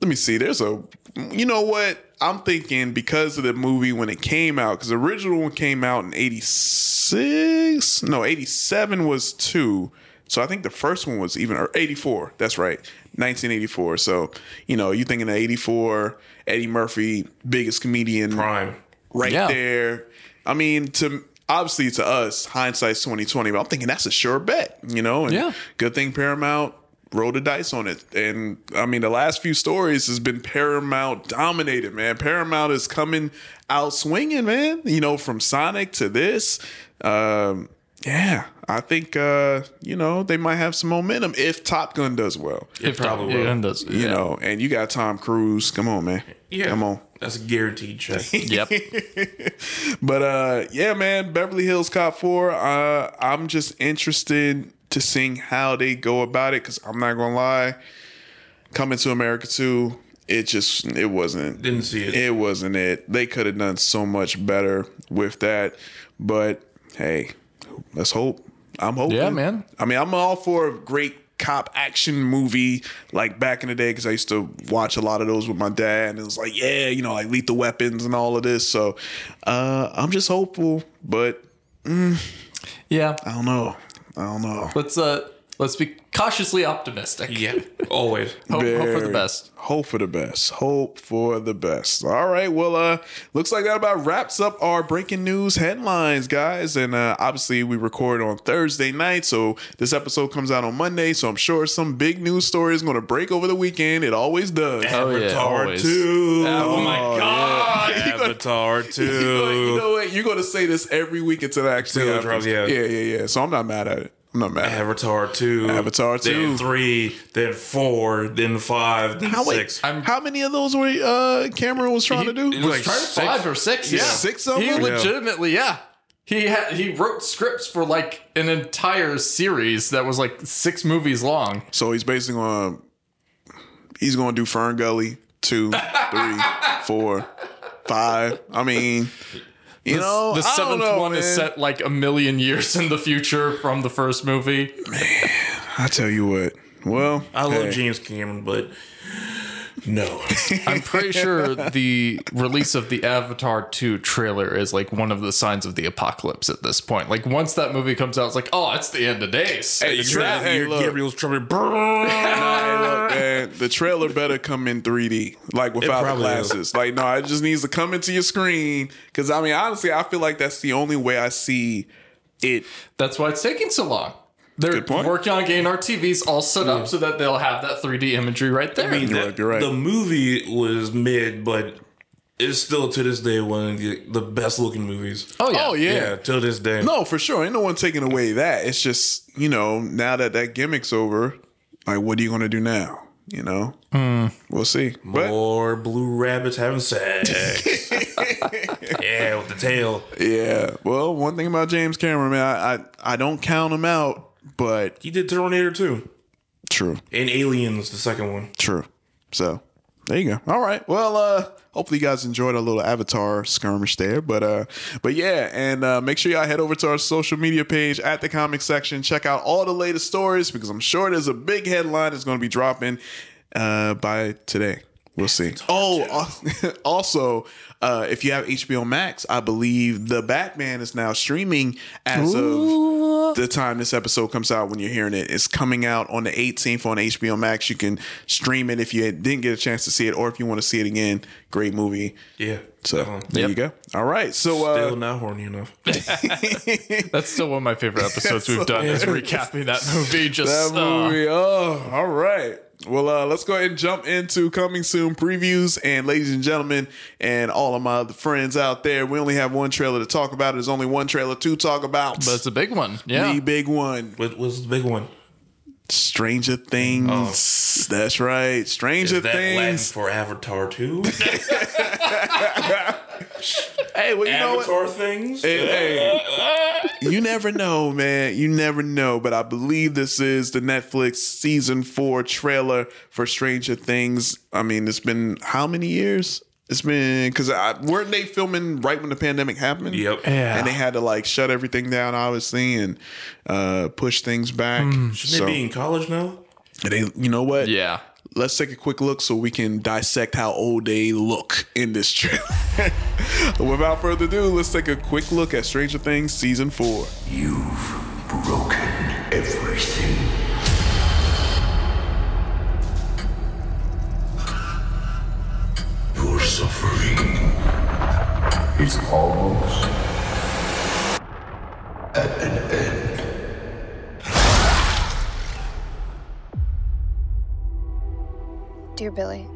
let me see. There's a, you know what? I'm thinking because of the movie when it came out, because the original one came out in '86. No, '87 was two. So I think the first one was even or '84. That's right, 1984. So you know, you thinking of '84, Eddie Murphy, biggest comedian, Prime. right Yeah. there. I mean, to obviously to us, hindsight's twenty twenty. But I'm thinking that's a sure bet, you know. And Yeah. Good thing Paramount rolled the dice on it, and I mean, the last few stories has been Paramount dominated, man. Paramount is coming out swinging, man. You know, from Sonic to this. Um, yeah, I think uh, you know they might have some momentum if Top Gun does well. It probably will. Yeah, it does. You know, and you got Tom Cruise. Come on, man. Yeah. Come on. That's a guaranteed check. (laughs) Yep. (laughs) But uh yeah, man, Beverly Hills Cop 4, uh I'm just interested to seeing how they go about it cuz I'm not going to lie, coming to America 2, it just it wasn't Didn't see it. It wasn't it. They could have done so much better with that, but hey, let's hope. I'm hoping. Yeah, man. I mean, I'm all for a great cop action movie like back in the day because I used to watch a lot of those with my dad, and it was like, yeah, you know, like Lethal Weapons and all of this. So uh, I'm just hopeful, but Yeah. I don't know. I don't know. Let's uh let's be cautiously optimistic. yeah, always. (laughs) Hope, hope for the best. Hope for the best. Hope for the best. All right. Well, uh, looks like that about wraps up our breaking news headlines, guys. And uh, obviously, we record on Thursday night, so this episode comes out on Monday. So I'm sure some big news story is going to break over the weekend. It always does. Oh, yeah, Avatar always. 2. Oh my god. (laughs) Avatar (laughs) 2. You know, you know what? You're going to say this every week until it actually Until drops, yeah. yeah, yeah, yeah. So I'm not mad at it. I'm not mad. Avatar 2. Avatar 2. Then 3, then 4, then 5, then How, wait, 6. how many of those were uh, Cameron was trying to do? It was Was like trying to six. five or six. Yeah. Six of He them? legitimately, yeah. He had he wrote scripts for like an entire series that was like six movies long. So he's basically going to he's going to do Fern Gully two, three, (laughs) four, five. I mean, you know, the I don't seventh know, one is set like a million years in the future from the first movie. Man, I tell you what. Well, I love James Cameron, but no. (laughs) I'm pretty sure the release of the Avatar 2 trailer is like one of the signs of the apocalypse at this point. Like once that movie comes out, it's like, oh, it's the end of days. Hey, the You tra- hey, look. Gabriel's trumpet. Nah, hey, look, man, (laughs) the trailer better come in 3D, like without the probably glasses. Like, no, it just needs to come into your screen. Because I mean, honestly, I feel like that's the only way I see it. That's why it's taking so long. They're Good point. working on getting our TVs all set up so that they'll have that 3D imagery right there. You're right, you're right. The movie was mid, but it's still to this day one of the, the best looking movies. oh yeah. Oh yeah. Yeah, till this day. No, for sure. Ain't no one taking away that. It's just, you know, now that that gimmick's over, like, what are you going to do now? You know? Hmm. We'll see. But More blue rabbits having sex. (laughs) yeah, with the tail. yeah, well, one thing about James Cameron, man, I, I, I don't count him out, but He did Terminator too, true, and Aliens, the second one. true. So there you go. All right. Well, uh, hopefully you guys enjoyed our little Avatar skirmish there. But uh, but yeah, and uh, make sure y'all head over to our social media page at the comic section. Check out all the latest stories because I'm sure there's a big headline that's going to be dropping uh, by today. We'll see. Oh, (laughs) also, uh, if you have HBO Max, I believe the Batman is now streaming as of the time this episode comes out. When you're hearing it, it's coming out on the 18th on HBO Max. You can stream it if you didn't get a chance to see it, or if you want to see it again. Great movie. Yeah. So definitely. there you go. All right. So uh, Still not horny enough. (laughs) (laughs) That's still one of my favorite (laughs) episodes we've done is recapping that movie. Just That uh. Oh, all right. Well, uh, let's go ahead and jump into coming soon previews. And ladies and gentlemen, and all of my other friends out there, we only have one trailer to talk about. There's only one trailer to talk about. but it's a big one. Yeah. The big one, What was the big one? Stranger Things. Oh. That's right, Stranger Oh. Is that Latin Things. for Avatar 2? (laughs) Hey, well, you know what? Avatar things? Hey, hey, you never know, man. You never know. But I believe this is the Netflix season four trailer for Stranger Things. I mean, it's been how many years? It's been because weren't they filming right when the pandemic happened? Yep. Yeah. And they had to like shut everything down, obviously, and uh, push things back. Shouldn't So, they be in college now? and they, you know what? Yeah. Let's take a quick look so we can dissect how old they look in this trailer. (laughs) Without further ado, let's take a quick look at Stranger Things season four. You've broken everything. Suffering is almost at an end. Dear Billy,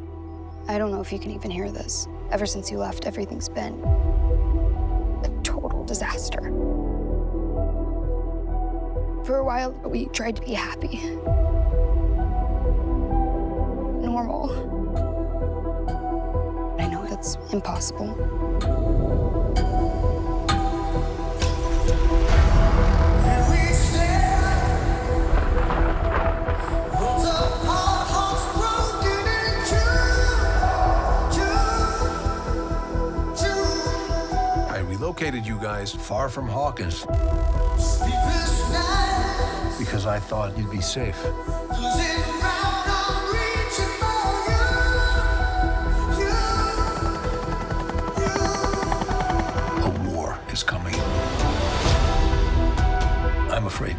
I don't know if you can even hear this. Ever since you left, everything's been a total disaster. For a while, we tried to be happy, normal. I know that's impossible. I relocated you guys far from Hawkins because I thought you'd be safe.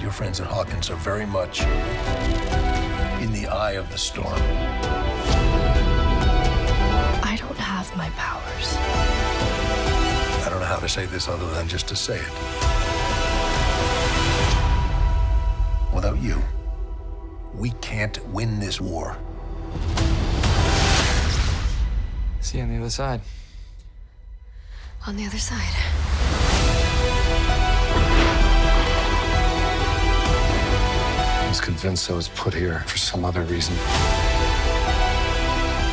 Your friends at Hawkins are very much in the eye of the storm. I don't have my powers. I don't know how to say this other than just to say it. Without you, we can't win this war. See you on the other side. On the other side. Convinced I was put here for some other reason.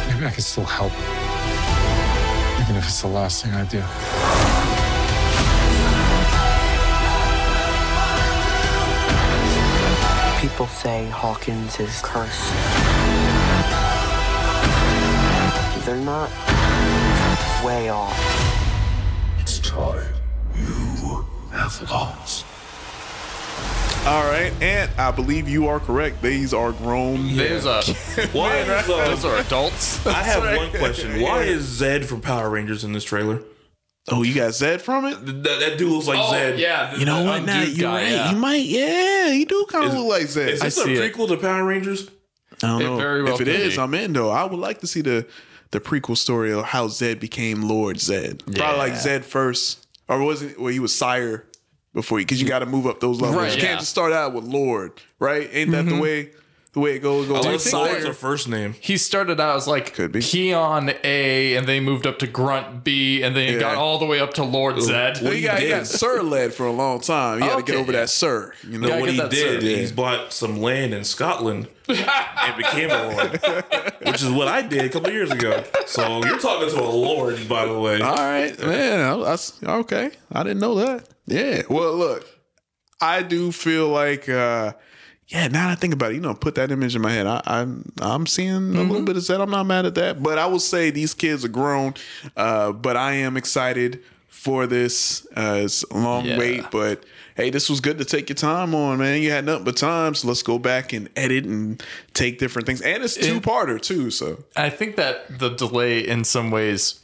Maybe I can still help. Even if it's the last thing I do. People say Hawkins is cursed. They're not way off. It's time you have lost. All right, and I believe you are correct. These are grown. There's (laughs) a Why is, uh, those are adults. (laughs) I have one question. Why is Zedd from Power Rangers in this trailer? Oh, you got Zedd from it? That, that dude looks like Oh Zedd. yeah, You know what? Now you're guy, right. yeah. You might, yeah, you do kind of Is- look like Zedd. Is this I a see it. prequel to Power Rangers? I don't It know. very well if it is, be. I'm in though. I would like to see the the prequel story of how Zedd became Lord Zedd. Probably like Zedd first, or was it where he was Sire before? you Because you got to move up those levels. Right, you yeah. Mm-hmm. can't just start out with Lord, right? Ain't that the way the way it goes? Goes Unless like Lord's a first name. He started out as like Could be. Keon A, and they moved up to Grunt B, and then Yeah. got all the way up to Lord Zedd. Well, he got, he got Sir led for a long time. He had to get over that Sir. You know what he did, sir. he's bought some land in Scotland and became a lord, (laughs) which is what I did a couple years ago. So you're talking to a lord, by the way. All right, man. I, I s- okay. I didn't know that. Yeah. Well, look, I do feel like, uh, yeah. Now that I think about it, you know, put that image in my head. I, I'm I'm seeing a Mm-hmm. little bit of that. I'm not mad at that, but I will say these kids are grown. Uh, but I am excited for this. Uh, it's a long Yeah. wait, but. Hey, this was good to take your time on, man. You had nothing but time, so let's go back and edit and take different things. And it's two parter too, so I think that the delay in some ways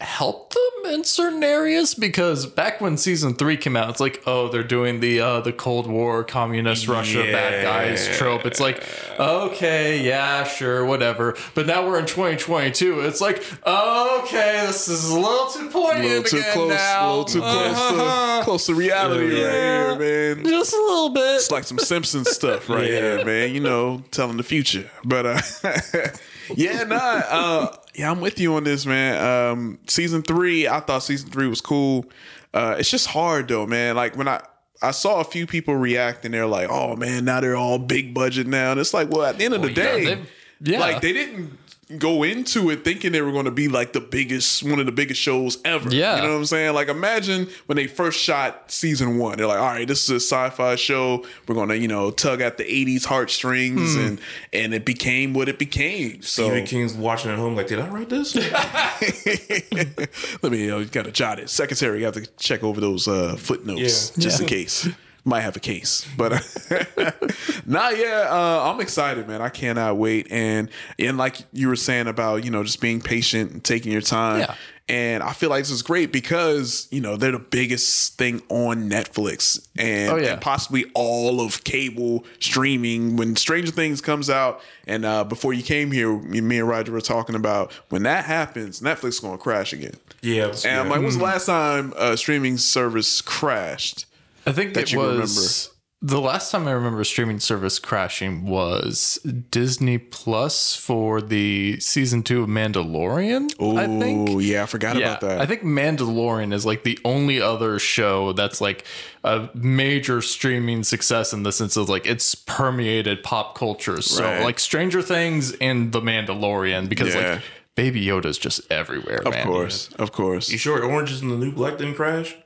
helped them in certain areas because back when season three came out, it's like, oh, they're doing the uh, the Cold War, communist Russia bad guys trope. It's like, okay, yeah, sure, whatever. But now we're in 2022. It's like, okay, this is a little too a little too again close, a little too close Uh-huh. to close to reality right here, man. Just a little bit. It's like some Simpsons stuff right here, man. You know, telling the future. But uh (laughs) yeah, nah, uh yeah, I'm with you on this, man. Um season three, I thought season three was cool. Uh it's just hard though, man. Like when I I saw a few people react and they're like, oh man, now they're all big budget now. And it's like, well, at the end of the yeah, day, yeah. like they didn't go into it thinking they were going to be like the biggest, one of the biggest shows ever. Yeah. You know what I'm saying? Like, imagine when they first shot season one, they're like, all right, this is a sci fi show. We're going to, you know, tug at the 80s heartstrings. Hmm. And, and it became what it became. So, Stephen King's watching at home like, did I write this? (laughs) let me, you got to jot it. Secretary, you have to check over those uh, footnotes Yeah. just in case. Might have a case, but (laughs) nah, yeah, uh, I'm excited, man. I cannot wait, and and like you were saying about you know just being patient and taking your time, Yeah. and I feel like this is great because you know they're the biggest thing on Netflix and, Oh, yeah. and possibly all of cable streaming. When Stranger Things comes out, and uh, before you came here, me me and Roger were talking about when that happens, Netflix is going to crash again. yeah. it was- And I'm yeah. like, when's the last time a streaming service crashed? I think that it you was the last time I remember a streaming service crashing was Disney Plus for the season two of Mandalorian. Oh, I think. yeah, I forgot Yeah, about that. I think Mandalorian is like the only other show that's like a major streaming success in the sense of like it's permeated pop culture. So Right. like Stranger Things and The Mandalorian because Yeah. like Baby Yoda's just everywhere. of man. course, of course. You sure Orange is in the New Black didn't crash?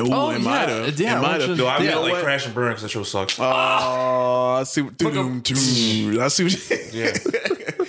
Ooh, Oh, it yeah. might have. Yeah, it might have. Orange No, I Yeah, meant like what? Crash and Burn because that show sucks. Oh, I see. What, doom, doom. I see. What, yeah.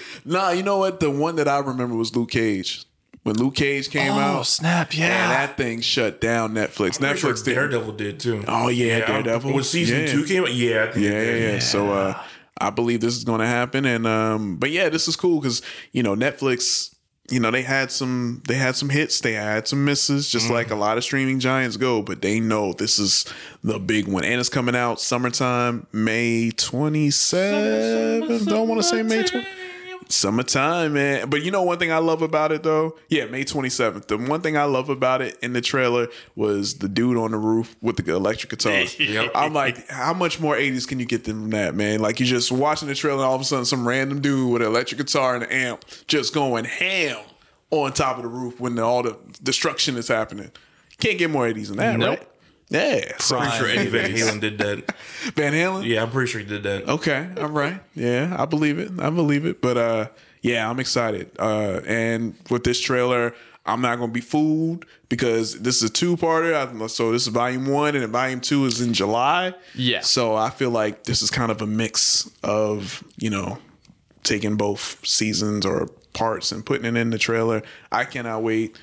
(laughs) nah, you know what? The one that I remember was Luke Cage. When Luke Cage came out. Oh out, snap! and Yeah, that thing shut down Netflix. Pretty sure Netflix did. Daredevil did too. Oh, yeah, I- Daredevil. When season Yeah. two came out, yeah, I think Yeah, it yeah, yeah. So uh I believe this is going to happen and um but yeah, this is cool cuz you know, Netflix you know, they had some they had some hits, they had some misses just like a mm-hmm. lot of streaming giants go, but they know this is the big one. And it's coming out summertime, May 27th. Don't want to say May 20 Summertime, man. But you know one thing I love about it though? Yeah, May 27th. The one thing I love about it in the trailer was the dude on the roof with the electric guitar. (laughs) Yep. I'm like, how much more 80s can you get than that, man? Like you're just watching the trailer and all of a sudden some random dude with an electric guitar and an amp just going ham on top of the roof when all the destruction is happening. Can't get more 80s than that, Nope. right? Yeah. So Pretty sure Eddie Van Halen did that. (laughs) Van Halen? Yeah, I'm pretty sure he did that. Okay, all right. Yeah, I believe it. I believe it. But uh yeah, I'm excited. Uh and with this trailer, I'm not gonna be fooled because this is a two-parter. So this is volume one, and volume two is in July. Yeah. So I feel like this is kind of a mix of you know taking both seasons or parts and putting it in the trailer. I cannot wait.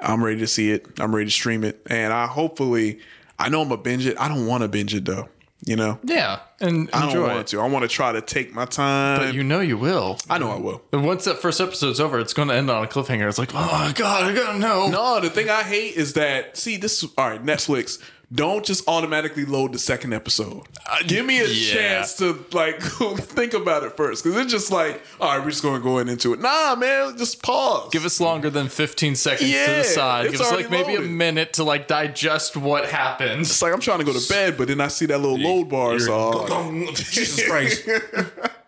I'm ready to see it. I'm ready to stream it, and I hopefully I know I'm gonna binge it. I don't want to binge it though. You know, yeah, and I enjoy don't want it. to. I want to try to take my time. But you know you will. I know I will. And once that first episode's over, it's going to end on a cliffhanger. It's like, oh god, I gotta know. No, the thing I hate is that see this. Is, all right, Netflix. Don't just automatically load the second episode. Uh, Give me a yeah. chance to like (laughs) think about it first, because it's just like, all right, we're just going to go into it. Nah, man, just pause. Give us longer than 15 seconds Yeah, to decide. Give us like maybe a minute to like digest what happened. It's like I'm trying to go to bed, but then I see that little load bar. So, (laughs) Jesus Christ. (laughs)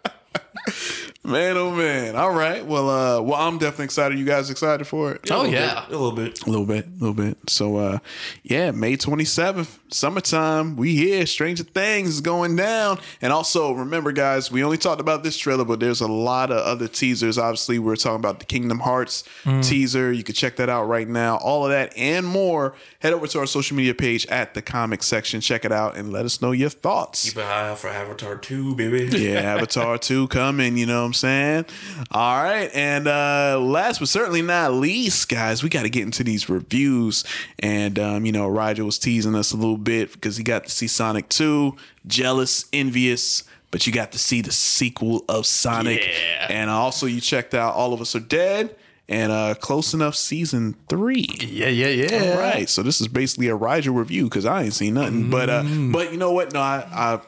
man, oh man. All right. Well, uh, well, I'm definitely excited. You guys excited for it? Oh yeah. A little bit. A little bit, a little bit. So, uh, yeah, May 27th, summertime. We here. Stranger Things is going down. And also, remember, guys, we only talked about this trailer, but there's a lot of other teasers. Obviously, we are talking about the Kingdom Hearts teaser. You can check that out right now. All of that and more. Head over to our social media page at the comic section. Check it out and let us know your thoughts. Keep an eye out for Avatar 2, baby. Yeah, Avatar 2 coming, you know what I'm saying? All right. And uh last but certainly not least, guys, we got to get into these reviews. And um, you know, Roger was teasing us a little bit because he got to see Sonic 2, jealous, envious, but you got to see the sequel of Sonic. Yeah. And also you checked out All of Us Are Dead and uh Close Enough season 3. Yeah, yeah, yeah. All right, so this is basically a Rigel review because I ain't seen nothing. But uh, but you know what? No, I, I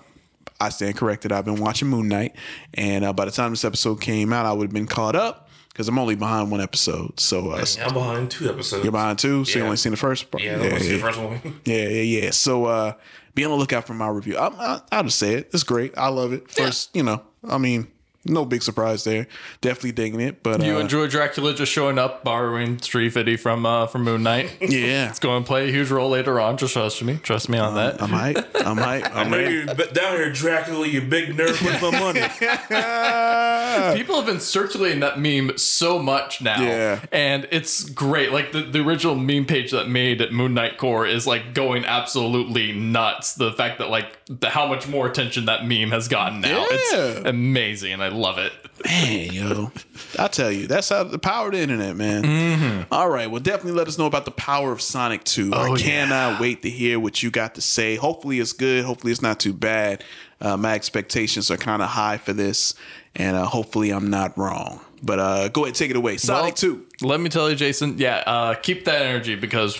I stand corrected. I've been watching Moon Knight, and uh, by the time this episode came out, I would have been caught up because I'm only behind one episode. So uh, I'm behind two episodes. you're behind two, so you only seen the first part. Yeah, yeah, the first one. (laughs) yeah, yeah, yeah. So uh, be on the lookout for my review. I, I, I'll just say it. It's great. I love it. First, you know, I mean, no big surprise there. Definitely digging it. But You uh, enjoy Dracula just showing up, borrowing Street Fitty from uh, from Moon Knight. (laughs) Yeah. it's going to play a huge role later on. Just trust me. Trust me on that. I might. I (laughs) might. I I know might. you're down here, Dracula, you big nerd with my money. (laughs) People have been circulating that meme so much now. Yeah. And it's great. Like the, the original meme page that made Moon Knight Core is like going absolutely nuts. The fact that like the, how much more attention that meme has gotten now. Yeah. It's amazing and I love it. Man, yo, I tell you, that's how the power of the internet, man. All right, well, definitely let us know about the power of Sonic 2. I Oh, cannot wait to hear what you got to say. Hopefully, it's good. Hopefully, it's not too bad. Uh, my expectations are kind of high for this, and uh, hopefully, I'm not wrong. But uh, go ahead, take it away. Sonic Well, 2. Let me tell you, Jason. Yeah, uh, keep that energy because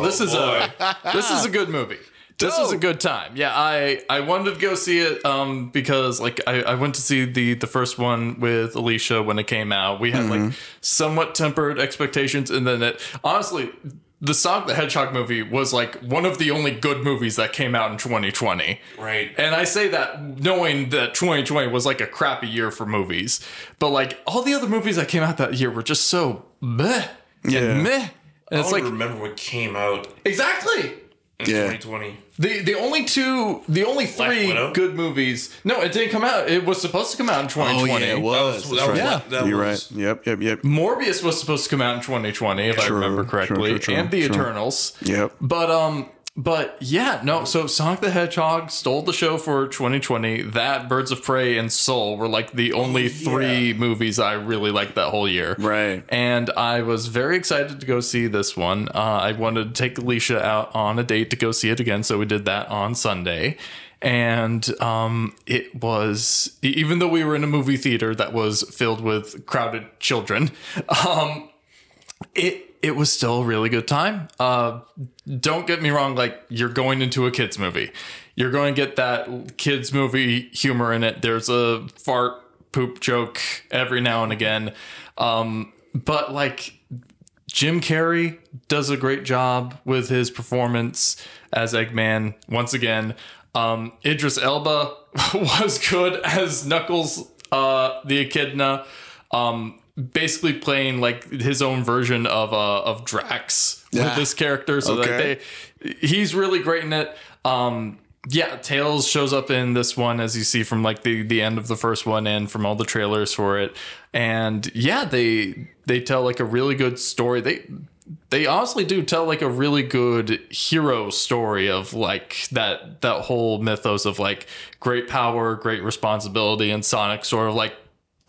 this is a (laughs) this is a good movie. This is a good time. Yeah, I I wanted to go see it um because like I, I went to see the the first one with Alicia when it came out. We had like somewhat tempered expectations and then it honestly the Sonic the Hedgehog movie was like one of the only good movies that came out in 2020. Right. And I say that knowing that 2020 was like a crappy year for movies. But like all the other movies that came out that year were just so meh. Yeah. Meh. And I it's don't like remember what came out exactly. in Yeah. 2020. The the only two the only three Widow? good movies. No, it didn't come out. It was supposed to come out in 2020. That was, that was, Yeah. that You're was- right. Yep, yep, yep. Morbius was supposed to come out in 2020 if I True, remember true, correctly, true, true, and the true. Eternals. Yep. But um, but yeah, no. So Sonic the Hedgehog stole the show for 2020. That Birds of Prey and Soul were like the only three movies I really liked that whole year. Right. And I was very excited to go see this one. Uh, I wanted to take Alicia out on a date to go see it again, so we did that on Sunday. And um, it was even though we were in a movie theater that was filled with crowded children, (laughs) um, it it was still a really good time. Uh, don't get me wrong, like you're going into a kids movie. You're going to get that kids movie humor in it. There's a fart poop joke every now and again. Um, but like Jim Carrey does a great job with his performance as Eggman once again. Um, Idris Elba (laughs) was good as Knuckles, uh, the Echidna. Um, basically playing like his own version of uh of Drax Yeah. with this character. So Okay. like they he's really great in it. Um yeah, Tails shows up in this one as you see from like the the end of the first one and from all the trailers for it. And yeah, they they tell like a really good story. They they honestly do tell like a really good hero story of like that that whole mythos of like great power, great responsibility, and Sonic sort of like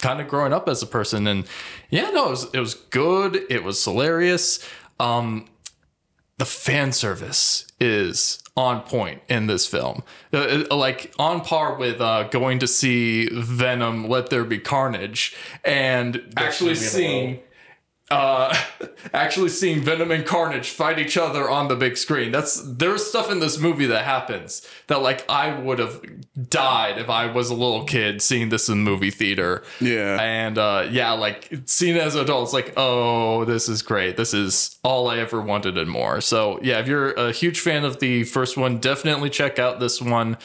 kind of growing up as a person. And yeah, no, it was it was good. It was hilarious. Um, the fan service is on point in this film, Uh, uh, like on par with uh, going to see Venom: Let There Be Carnage, and actually seeing uh (laughs) actually seeing Venom and Carnage fight each other on the big screen. That's there's stuff in this movie that happens that like I would have died if I was a little kid seeing this in movie theater. Yeah. And uh yeah, like seeing it as adults, like, oh, this is great. This is all I ever wanted and more. So yeah, if you're a huge fan of the first one, definitely check out this one.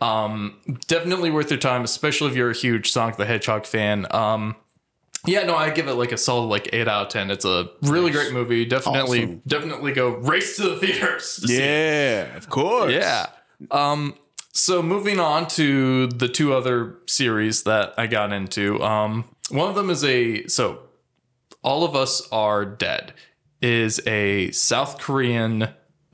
Um definitely worth your time, especially if you're a huge Sonic the Hedgehog fan. Um yeah, no, I give it like a solid like eight out of ten. It's a really great movie. Definitely, Awesome. definitely go race to the theaters. to see. Yeah, of course. yeah. Um, so moving on to the two other series that I got into. Um, one of them is a so all of us are dead is a South Korean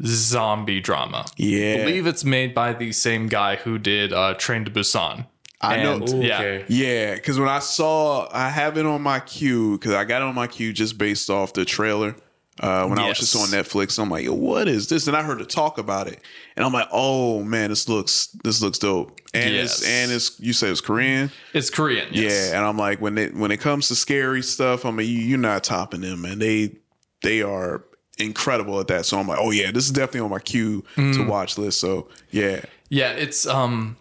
zombie drama. Yeah. I believe it's made by the same guy who did uh, Train to Busan. I know. Ooh, yeah. okay. Yeah, because when I saw, I have it on my queue because I got it on my queue just based off the trailer. Uh, when I was just on Netflix, I'm like, Yo, "What is this?" And I heard her talk about it, and I'm like, "Oh man, this looks this looks dope." And it's and it's you say it's Korean, It's Korean. Yes. yeah. And I'm like, when it when it comes to scary stuff, I mean, you, you're not topping them, and They they are incredible at that. So I'm like, oh yeah, this is definitely on my queue Mm. to watch list. So yeah, Yeah, it's um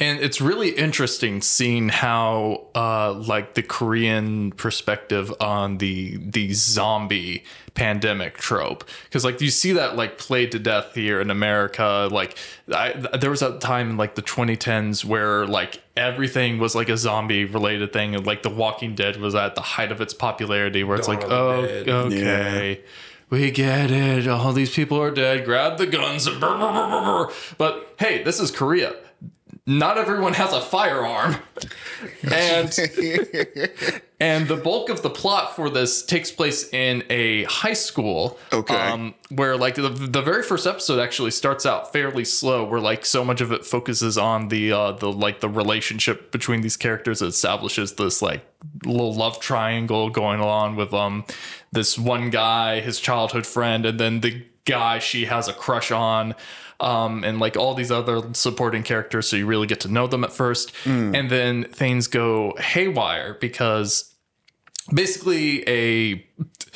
and it's really interesting seeing how uh like the korean perspective on the the zombie pandemic trope because like you see that like played to death here in america like I, there was a time in like the 2010s where like everything was like a zombie related thing and like the walking dead was at the height of its popularity where it's Dawn like oh Dead. okay we get it. All these people are dead. Grab the guns. But hey, this is Korea. Not everyone has a firearm. And (laughs) and the bulk of the plot for this takes place in a high school. Okay. Um, where like the, the very first episode actually starts out fairly slow, where like so much of it focuses on the uh the like the relationship between these characters. It establishes this like little love triangle going along with um this one guy, his childhood friend, and then the guy she has a crush on um, and like all these other supporting characters, so you really get to know them at first, and then things go haywire because basically a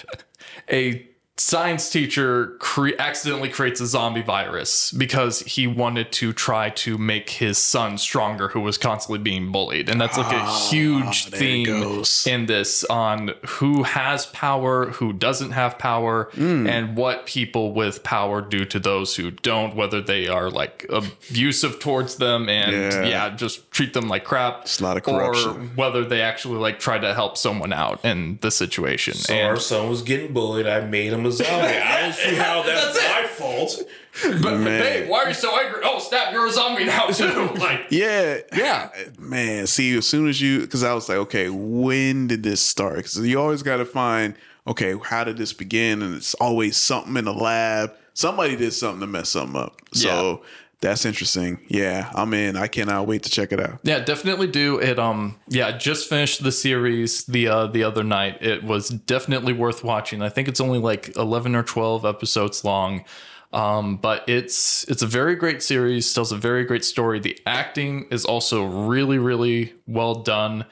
(laughs) a science teacher cre- accidentally creates a zombie virus because he wanted to try to make his son stronger who was constantly being bullied. And that's like a ah, huge there it theme in this on who has power who doesn't have power hmm. and what people with power do to those who don't whether they are like abusive towards them and Yeah. yeah, just treat them like crap It's a lot of or whether they actually like try to help someone out in the situation. So and our son was getting bullied. I made him a zombie. I don't see how (laughs) that's, my fault. But Man. babe, why are you so angry? Oh, snap! You're a zombie now too. (laughs) (laughs) Like, Yeah. yeah, Man, see, as soon as you, because I was like, okay, when did this start? Because you always got to find, okay, how did this begin? And it's always something in the lab. Somebody did something to mess something up. So that's interesting. Yeah, I'm in. I cannot wait to check it out. yeah, definitely do it. Um, yeah, I just finished the series the uh, the other night. It was definitely worth watching. I think it's only like eleven or twelve episodes long. Um, but it's it's a very great series. Tells a very great story. The acting is also really really well done.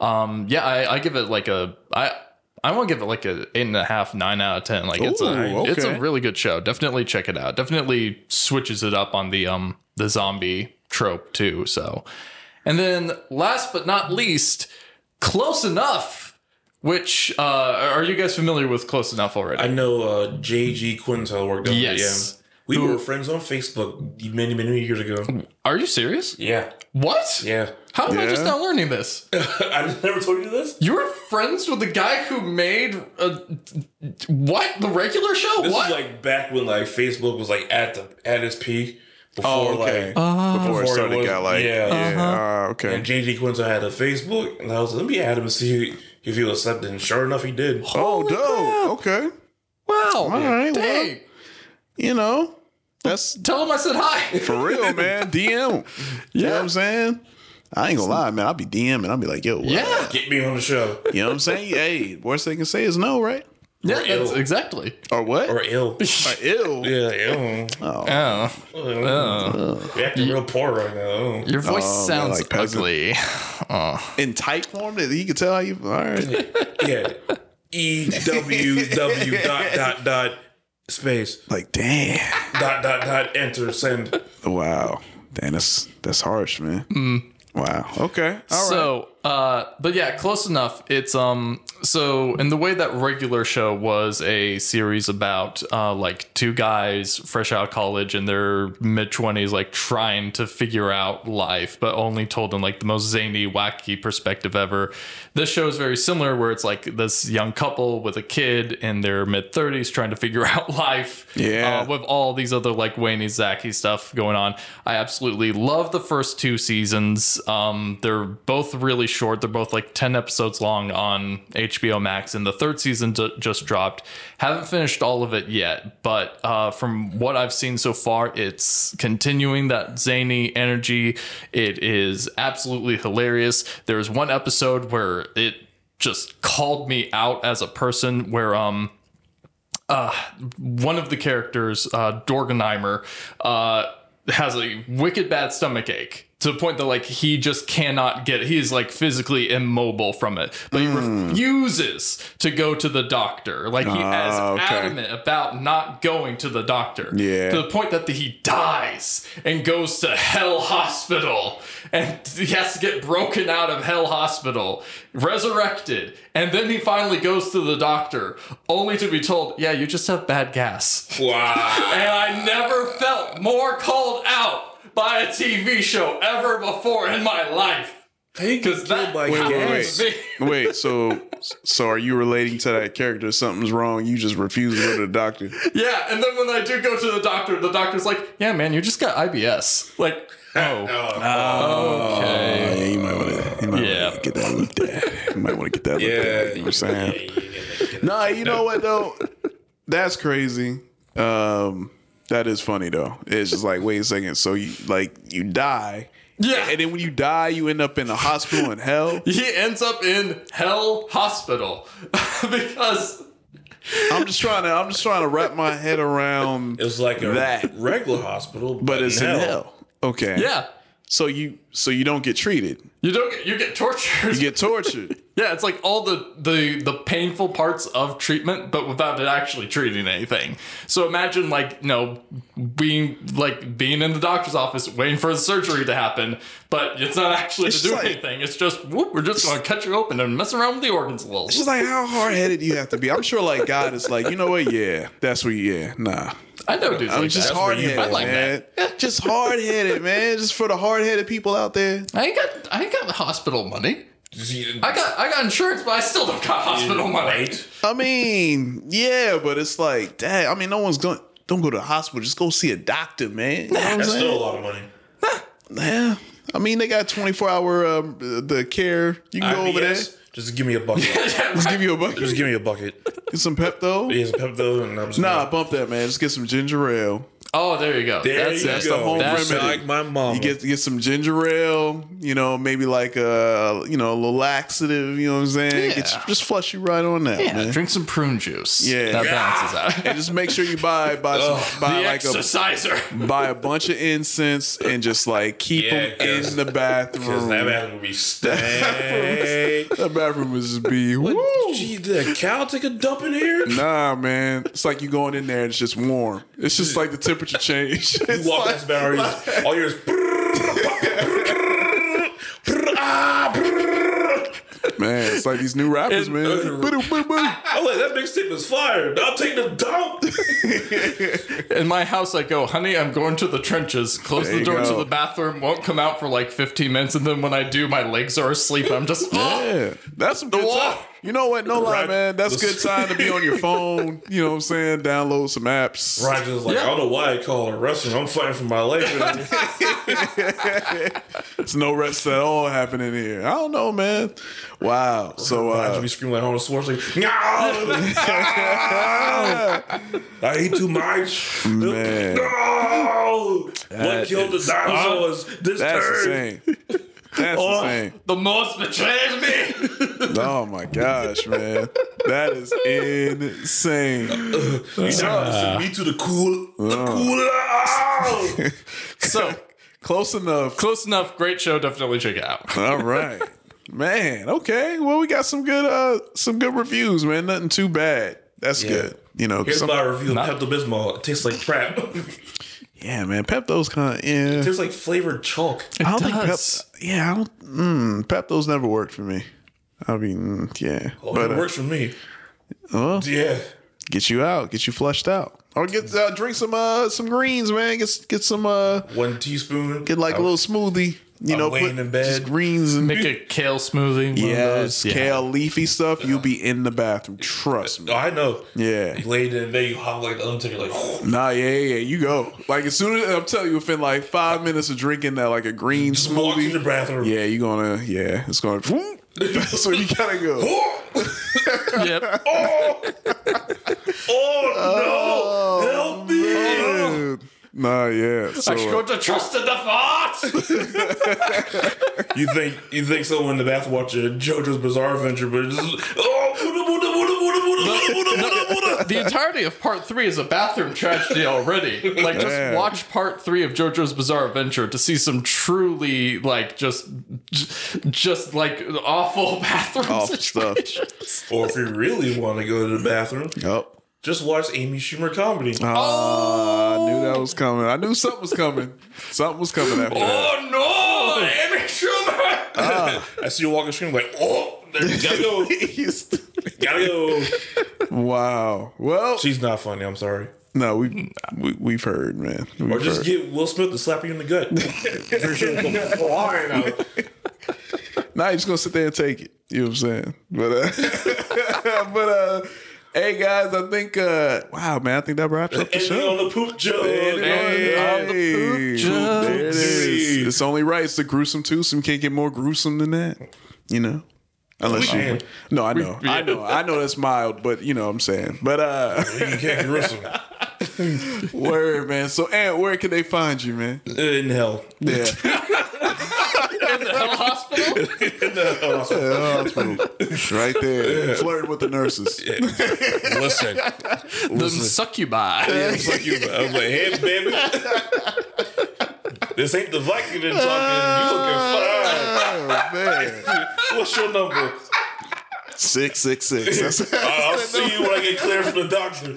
Um, yeah, I, I give it like a I. I want to give it like a eight and a half, nine out of ten. Like it's a Ooh, it's a really good show. Definitely check it out. Definitely switches it up on the um the zombie trope too. So, and then last but not least, close enough. Which uh are you guys familiar with close enough already? I know uh, J.G. Quintel worked on Yes. We Who- were friends on Facebook many, many years ago. Are you serious? Yeah. What? Yeah. How am I just Yeah. now learning this? (laughs) I just never told you this. You were friends with the guy who made uh, what the regular show? This what? is like back when like Facebook was like at the at its peak. Before Oh, okay. like Uh-huh. Before it before it started, was- got like, yeah. yeah, Uh-huh. uh, okay. and JG Quintel had a Facebook, and I was like, let me add him and see if he was accepted. And sure enough, he did. oh, dope. Okay. wow. All right. Well, Dang. you know, that's Tell him I said hi. for real, (laughs) man. DM. You know what I'm saying? I ain't gonna lie, man. I'll be DMing. I'll be like, yo, what? Yeah. Get me on the show. You know what I'm saying? (laughs) hey, worst they can say is no, right? Yeah, that's ill. exactly. Or what? Or ill. Or ill. (laughs) Yeah, ill. Oh. oh. oh. oh. You're acting real poor right now. Oh. Your voice Oh, man, sounds like peasant. ugly. In type form that he could tell how you. All right. (laughs) Yeah. E W W dot dot dot space like, damn. dot dot dot enter send. Wow. Damn, that's that's harsh, man. Mm. Wow. Okay. All right. Uh, but yeah, close enough. It's um, so in the way that regular show was a series about uh, like two guys fresh out of college in their mid twenties, like trying to figure out life, but only told in like the most zany, wacky perspective ever. This show is very similar, where it's like this young couple with a kid in their mid thirties trying to figure (laughs) out life. Yeah. Uh, with all these other like Wayne Zachy stuff going on. I absolutely love the first two seasons. Um, they're both really short. They're both like 10 episodes long on HBO Max, and the third season d- just dropped. Haven't finished all of it yet, but uh, from what I've seen so far, it's continuing that zany energy. It is absolutely hilarious. There's one episode where it just called me out as a person where um one of the characters, uh, Dorgenheimer, uh, has a wicked bad stomach ache to the point that like he just cannot get he's like physically immobile from it but he Hmm. refuses to go to the doctor like he is Ah, okay. adamant about not going to the doctor Yeah. to the point that he dies and goes to hell hospital and he has to get broken out of hell hospital resurrected and then he finally goes to the doctor only to be told yeah you just have bad gas Wow. (laughs) and I never felt more called out by a TV show ever before in my life. Because that by Wait, wait, wait. (laughs) Wait, so so are you relating to that character? Something's wrong. You just refuse to go to the doctor. Yeah, and then when I do go to the doctor, the doctor's like, "Yeah, man, you just got IBS." Like, oh, Oh, okay. yeah, you might want to. You might Yeah. get that looked at. You might want to get that looked Yeah. at. You know what I'm saying? Nah, you know what though? That's crazy. Um, that is funny though. It's just like, wait a second. So you like you die, Yeah. and then when you die, you end up in a hospital in hell. (laughs) He ends up in hell hospital (laughs) because I'm just trying to. I'm just trying to wrap my head around. It's like a That. regular hospital, but, but it's in hell. Okay. yeah, So you so you don't get treated. you don't get you get tortured. You get tortured. (laughs) yeah, it's like all the the the painful parts of treatment, but without it actually treating anything. So imagine like you know being like being in the doctor's office waiting for the surgery to happen, but it's not actually It's to do like- anything. It's just whoop, we're just gonna cut you open and mess around with the organs a little. It's just like how hard headed you have to be. I'm sure like God is like, you know what? Yeah, that's what. Yeah, nah. I know dudes I'm like just that. hard headed, I like man. that. Just hard headed, (laughs) man. Just for the hard headed people out there. I ain't got I ain't got the hospital money. I got I got insurance, but I still don't got hospital money. I mean, yeah, but it's like, dang. I mean, no one's going. Don't go to the hospital. Just go see a doctor, man. You know what I'm That's saying? still a lot of money. Nah, Yeah. I mean, they got 24 hour um, the care. You can go over there. IBS, Just give me a bucket. (laughs) Just give you a bucket. Just give me a bucket. Get some Pepto. Here's a Pepto, and I'm just Nah, gonna- bump that, man. Just get some ginger ale. Oh, there you go. There that's you that's go. the home That's remedy. like my mom. You get get some ginger ale, you know, maybe like a you know a little laxative. You know what I'm saying? Get you- just flush you right on that, Yeah, man. drink some prune juice. Yeah. that Yeah. balances out. (laughs) And just make sure you buy buy some, buy like a exerciser. (laughs) buy a bunch of incense and just like keep Yeah, them in the Because bathroom. that bathroom be stank. (laughs) That bathroom would just be woo. Gee, did a cow take a dump in here? Nah, man. It's like you going in there and it's just warm. It's just like the temperature temperature change. you (laughs) walk like, past (laughs) all yours. (laughs) man, it's like these new rappers, And- man. Uh, boo-doo, boo-boo. I'm like, that mixtape is fire. I'll take the dump. (laughs) In my house, I go, honey, I'm going to the trenches. Close There the you door to the bathroom. Won't come out for like 15 minutes, and then when I do, my legs are asleep. I'm just oh. Yeah, ah, that's some good wall. You know what? No lie, man. That's good time to be on your phone. (laughs) You know what I'm saying? Download some apps. Ryan's just like, I don't know why I call it wrestling. I'm fighting for my life. (laughs) There's no rest at all happening here. I don't know, man. Wow. So, uh, be screaming like Arnold Schwarzenegger. No! (laughs) I eat too much. Man. No! what killed the dinosaurs? this that's turd. insane. That's Oh. insane. The most betrays me. Oh my gosh, man. That is insane. You not listen me to the cool, the Uh. cool. (laughs) so Close enough. close enough. Great show. Definitely check it out. (laughs) All right. Man, okay. Well, we got some good uh some good reviews, man. Nothing too bad. That's Yeah. good. You know, Here's some- my review of Pepto Bismol. It tastes like crap. yeah, man. Pepto's kind of yeah. It tastes like flavored chalk. It I don't think does. Pep. Yeah, I don't. Mm, Pepto's never worked for me. I mean, yeah, Oh, but it uh, works for me. well, Yeah. Get you out, get you flushed out, or get uh, drink some uh some greens, man. Get get some uh One teaspoon. get like a little smoothie. You I'm know, laying in bed. just greens and Make a kale smoothie. yes. Yeah. kale leafy stuff. You'll be in the bathroom. Trust me. Oh, I know. Yeah. You laid in bed, you hop like the Undertaker, like, (laughs) Nah, yeah, yeah, yeah, you go. Like as soon as I'm telling you, within like five minutes of drinking that, like a green walk to the bathroom. yeah, you gonna, yeah, it's gonna. (laughs) so you gotta go. (laughs) Yep. Oh, Oh, no! Oh, Help me! Nah, yeah. So, I should to trust in the farts. (laughs) you think you think someone in the bath watching JoJo's Bizarre Adventure, but oh, the entirety of part three is a bathroom tragedy already. Like, just Man. watch part three of JoJo's Bizarre Adventure to see some truly like just just like awful bathroom stuff. Or if you really want to go to the bathroom, yep just watch Amy Schumer comedy. Ah, I knew that was coming. I knew something was coming. Something was coming after that. Oh no, Amy Schumer! (laughs) I see you walking the screen like, oh, there you gotta go, (laughs) gotta go. wow. Well, She's not funny. I'm sorry. no, we, we we've heard, man. We've Or just heard. get Will Smith to slap you in the gut. (laughs) For sure, go flying out. Nah, you're just gonna sit there and take it. You know what I'm saying? But uh but uh hey guys, I think uh wow man, I think that wraps up the Ending show. on the poop joke. Hey, on the poop joke. There it is. It's only right. It's the gruesome twosome. Can't get more gruesome than that. You know? Unless We you can. No, I know. I know. I know that's mild, but you know what I'm saying. But uh You can't gruesome. (laughs) word, man. So Ant, where can they find you, man? In hell. Yeah. (laughs) Hell Hospital? In the hospital. right there. Flirting with the nurses. Listen. The succubi. It's like you, I was like, hey, baby. this ain't the Vicodin talking. You looking Oh, man. fine. What's your number? Six six six. (laughs) That's I'll see you when I get cleared from the doctor.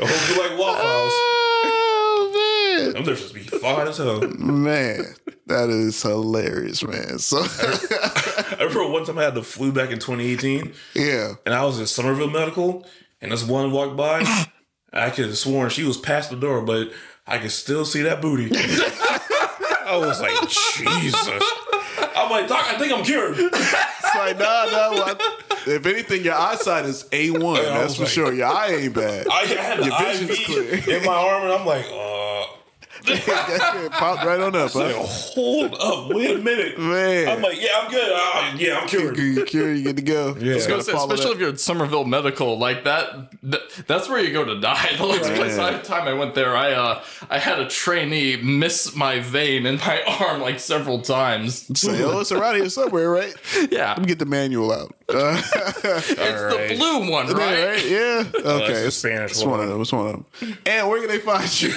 I hope you like Waffle House. (laughs) Oh man. Them nurses be fine as hell. Man, that is hilarious, man. So (laughs) I remember one time I had the flu back in 2018, yeah. and I was in Somerville Medical, and this one walked by. (laughs) I could have sworn she was past the door, but I could still see that booty. (laughs) I was like, Jesus. I'm like, Doc, I think I'm cured. It's like, nah, nah. Well, if anything, your eyesight is A one. Yeah, That's for like- sure. Your eye ain't bad. I had Your vision's clear. in my arm, and I'm like, uh, It popped right on up, like, huh? hold up, wait a minute. Man. I'm like, yeah, I'm good. Uh, yeah, I'm cured. You cure, you get to go. Yeah, I was gonna say, especially if you're at Somerville Medical, like that, th- that's where you go to die. (laughs) The last place I, time I went there, I uh, I had a trainee miss my vein in my (laughs) arm like several times. Say, oh, it's around here somewhere, right? Yeah, Let me get the manual out. Uh, (laughs) it's the blue one, right? right? Yeah. Okay. the it's, Spanish it's one of them. It's one of them. And where can they find you?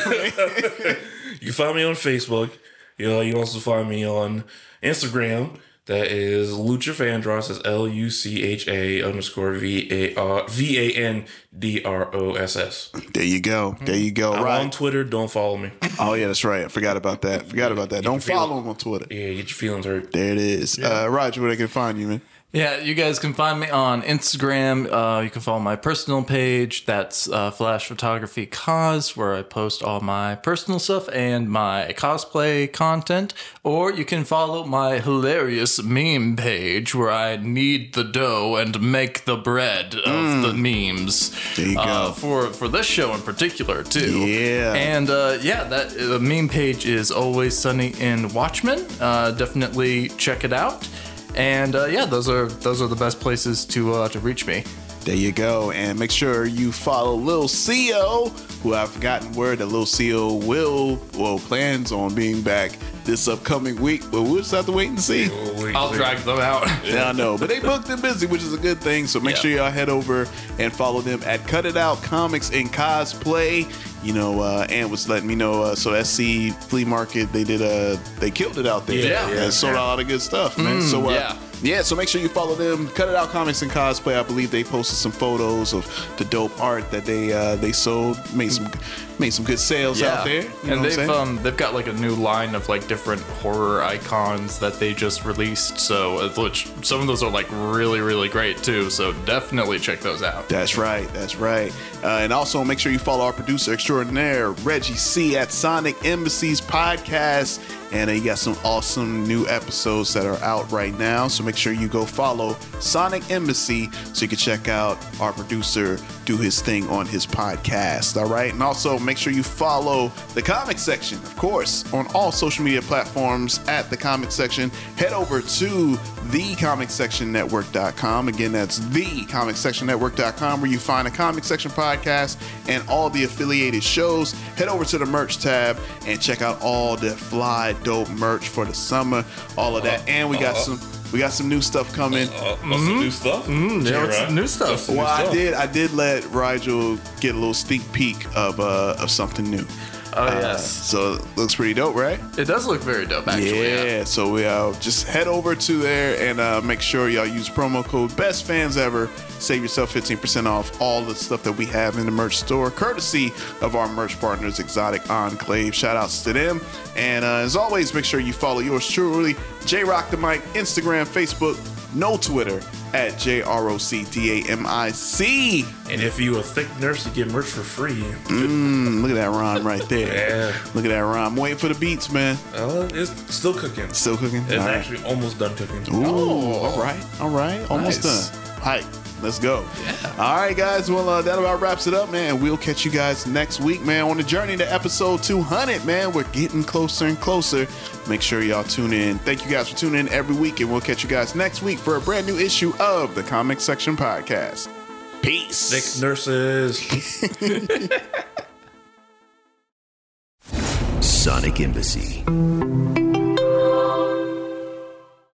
You can find me on Facebook. You know, you also find me on Instagram. That is Lucha Vandross. That's L U C H A underscore V A R V A N D R O S S. there you go. There you go. I'm right. on Twitter. Don't follow me. Oh yeah, that's right. I forgot about that. Forgot about that. Don't follow him on Twitter. Yeah, get your feelings hurt. There it is. Uh, Roger, where they can find you, man. Yeah, you guys can find me on Instagram. Uh, you can follow my personal page. That's uh, Flash Photography Cause, where I post all my personal stuff and my cosplay content. Or you can follow my hilarious meme page, where I knead the dough and make the bread of the memes. Mm. There you Uh, go. for for this show in particular too. Yeah. And uh, yeah, that the meme page is always sunny in Watchmen. Uh, definitely check it out. And uh, yeah, those are those are the best places to uh, to reach me. There you go. And make sure you follow Lil CO, who I've gotten word that Lil CO will, well, plans on being back this upcoming week, but we'll just have to wait and see. I'll drag them out. (laughs) Yeah, I know. But they booked and busy, which is a good thing. So make Yeah. sure y'all head over and follow them at Cut It Out Comics and Cosplay. You know, uh, Ant was letting me know. Uh, so SC Flea Market, they did uh they killed it out there. Yeah. and Yeah, sold out a lot of good stuff, man. so uh, yeah. Yeah, so make sure you follow them. Cut It Out Comics and Cosplay. I believe they posted some photos of the dope art that they uh, they sold. Made some made some good sales out there. You and they've um they've got like a new line of like different horror icons that they just released. So uh, which some of those are like really really great too. So definitely check those out. That's right. That's right. Uh, and also make sure you follow our producer extraordinaire, Reggie C, at Sonic Embassies Podcast. And uh, you got some awesome new episodes that are out right now. So make sure you go follow Sonic Embassy so you can check out our producer do his thing on his podcast. All right. And also make sure you follow the comic section, of course, on all social media platforms at the comic section. Head over to thecomicsectionnetwork.com. Again, that's thecomicsectionnetwork.com where you find a comic section podcast and all the affiliated shows. Head over to the merch tab and check out all the fly dope merch for the summer, all of that. And we got some We got some new stuff coming. Uh, some new stuff. Mm, yeah, J-Rod. new stuff. That's some new well, I stuff. did. I did let Rigel get a little sneak peek of uh, of something new. Oh Uh, yes, so it looks pretty dope, right? it does look very dope. Actually, yeah. yeah. So we uh, just head over to there and uh, make sure y'all use promo code Best Fans Ever. Save yourself 15% off all the stuff that we have in the merch store, courtesy of our merch partners, Exotic Enclave. Shout outs to them. And uh, as always, make sure you follow yours truly, J Rock the Mic, Instagram, Facebook, no Twitter at J R O C D A M I C. And if you a thick nurse, you get merch for free. Mm, look at that rhyme right there. (laughs) Yeah. Look at that rhyme. Waiting for the beats, man. Uh, it's still cooking. Still cooking? It's All right. actually almost done cooking. Ooh, all right, all right, almost Nice. done. Hi, let's go. Yeah. All right, guys. Well, uh, that about wraps it up, man. We'll catch you guys next week, man. On the journey to episode 200, man. We're getting closer and closer. Make sure y'all tune in. Thank you guys for tuning in every week, and we'll catch you guys next week for a brand new issue of the Comic Section Podcast. Peace. Thick nurses. (laughs) Sonic Embassy.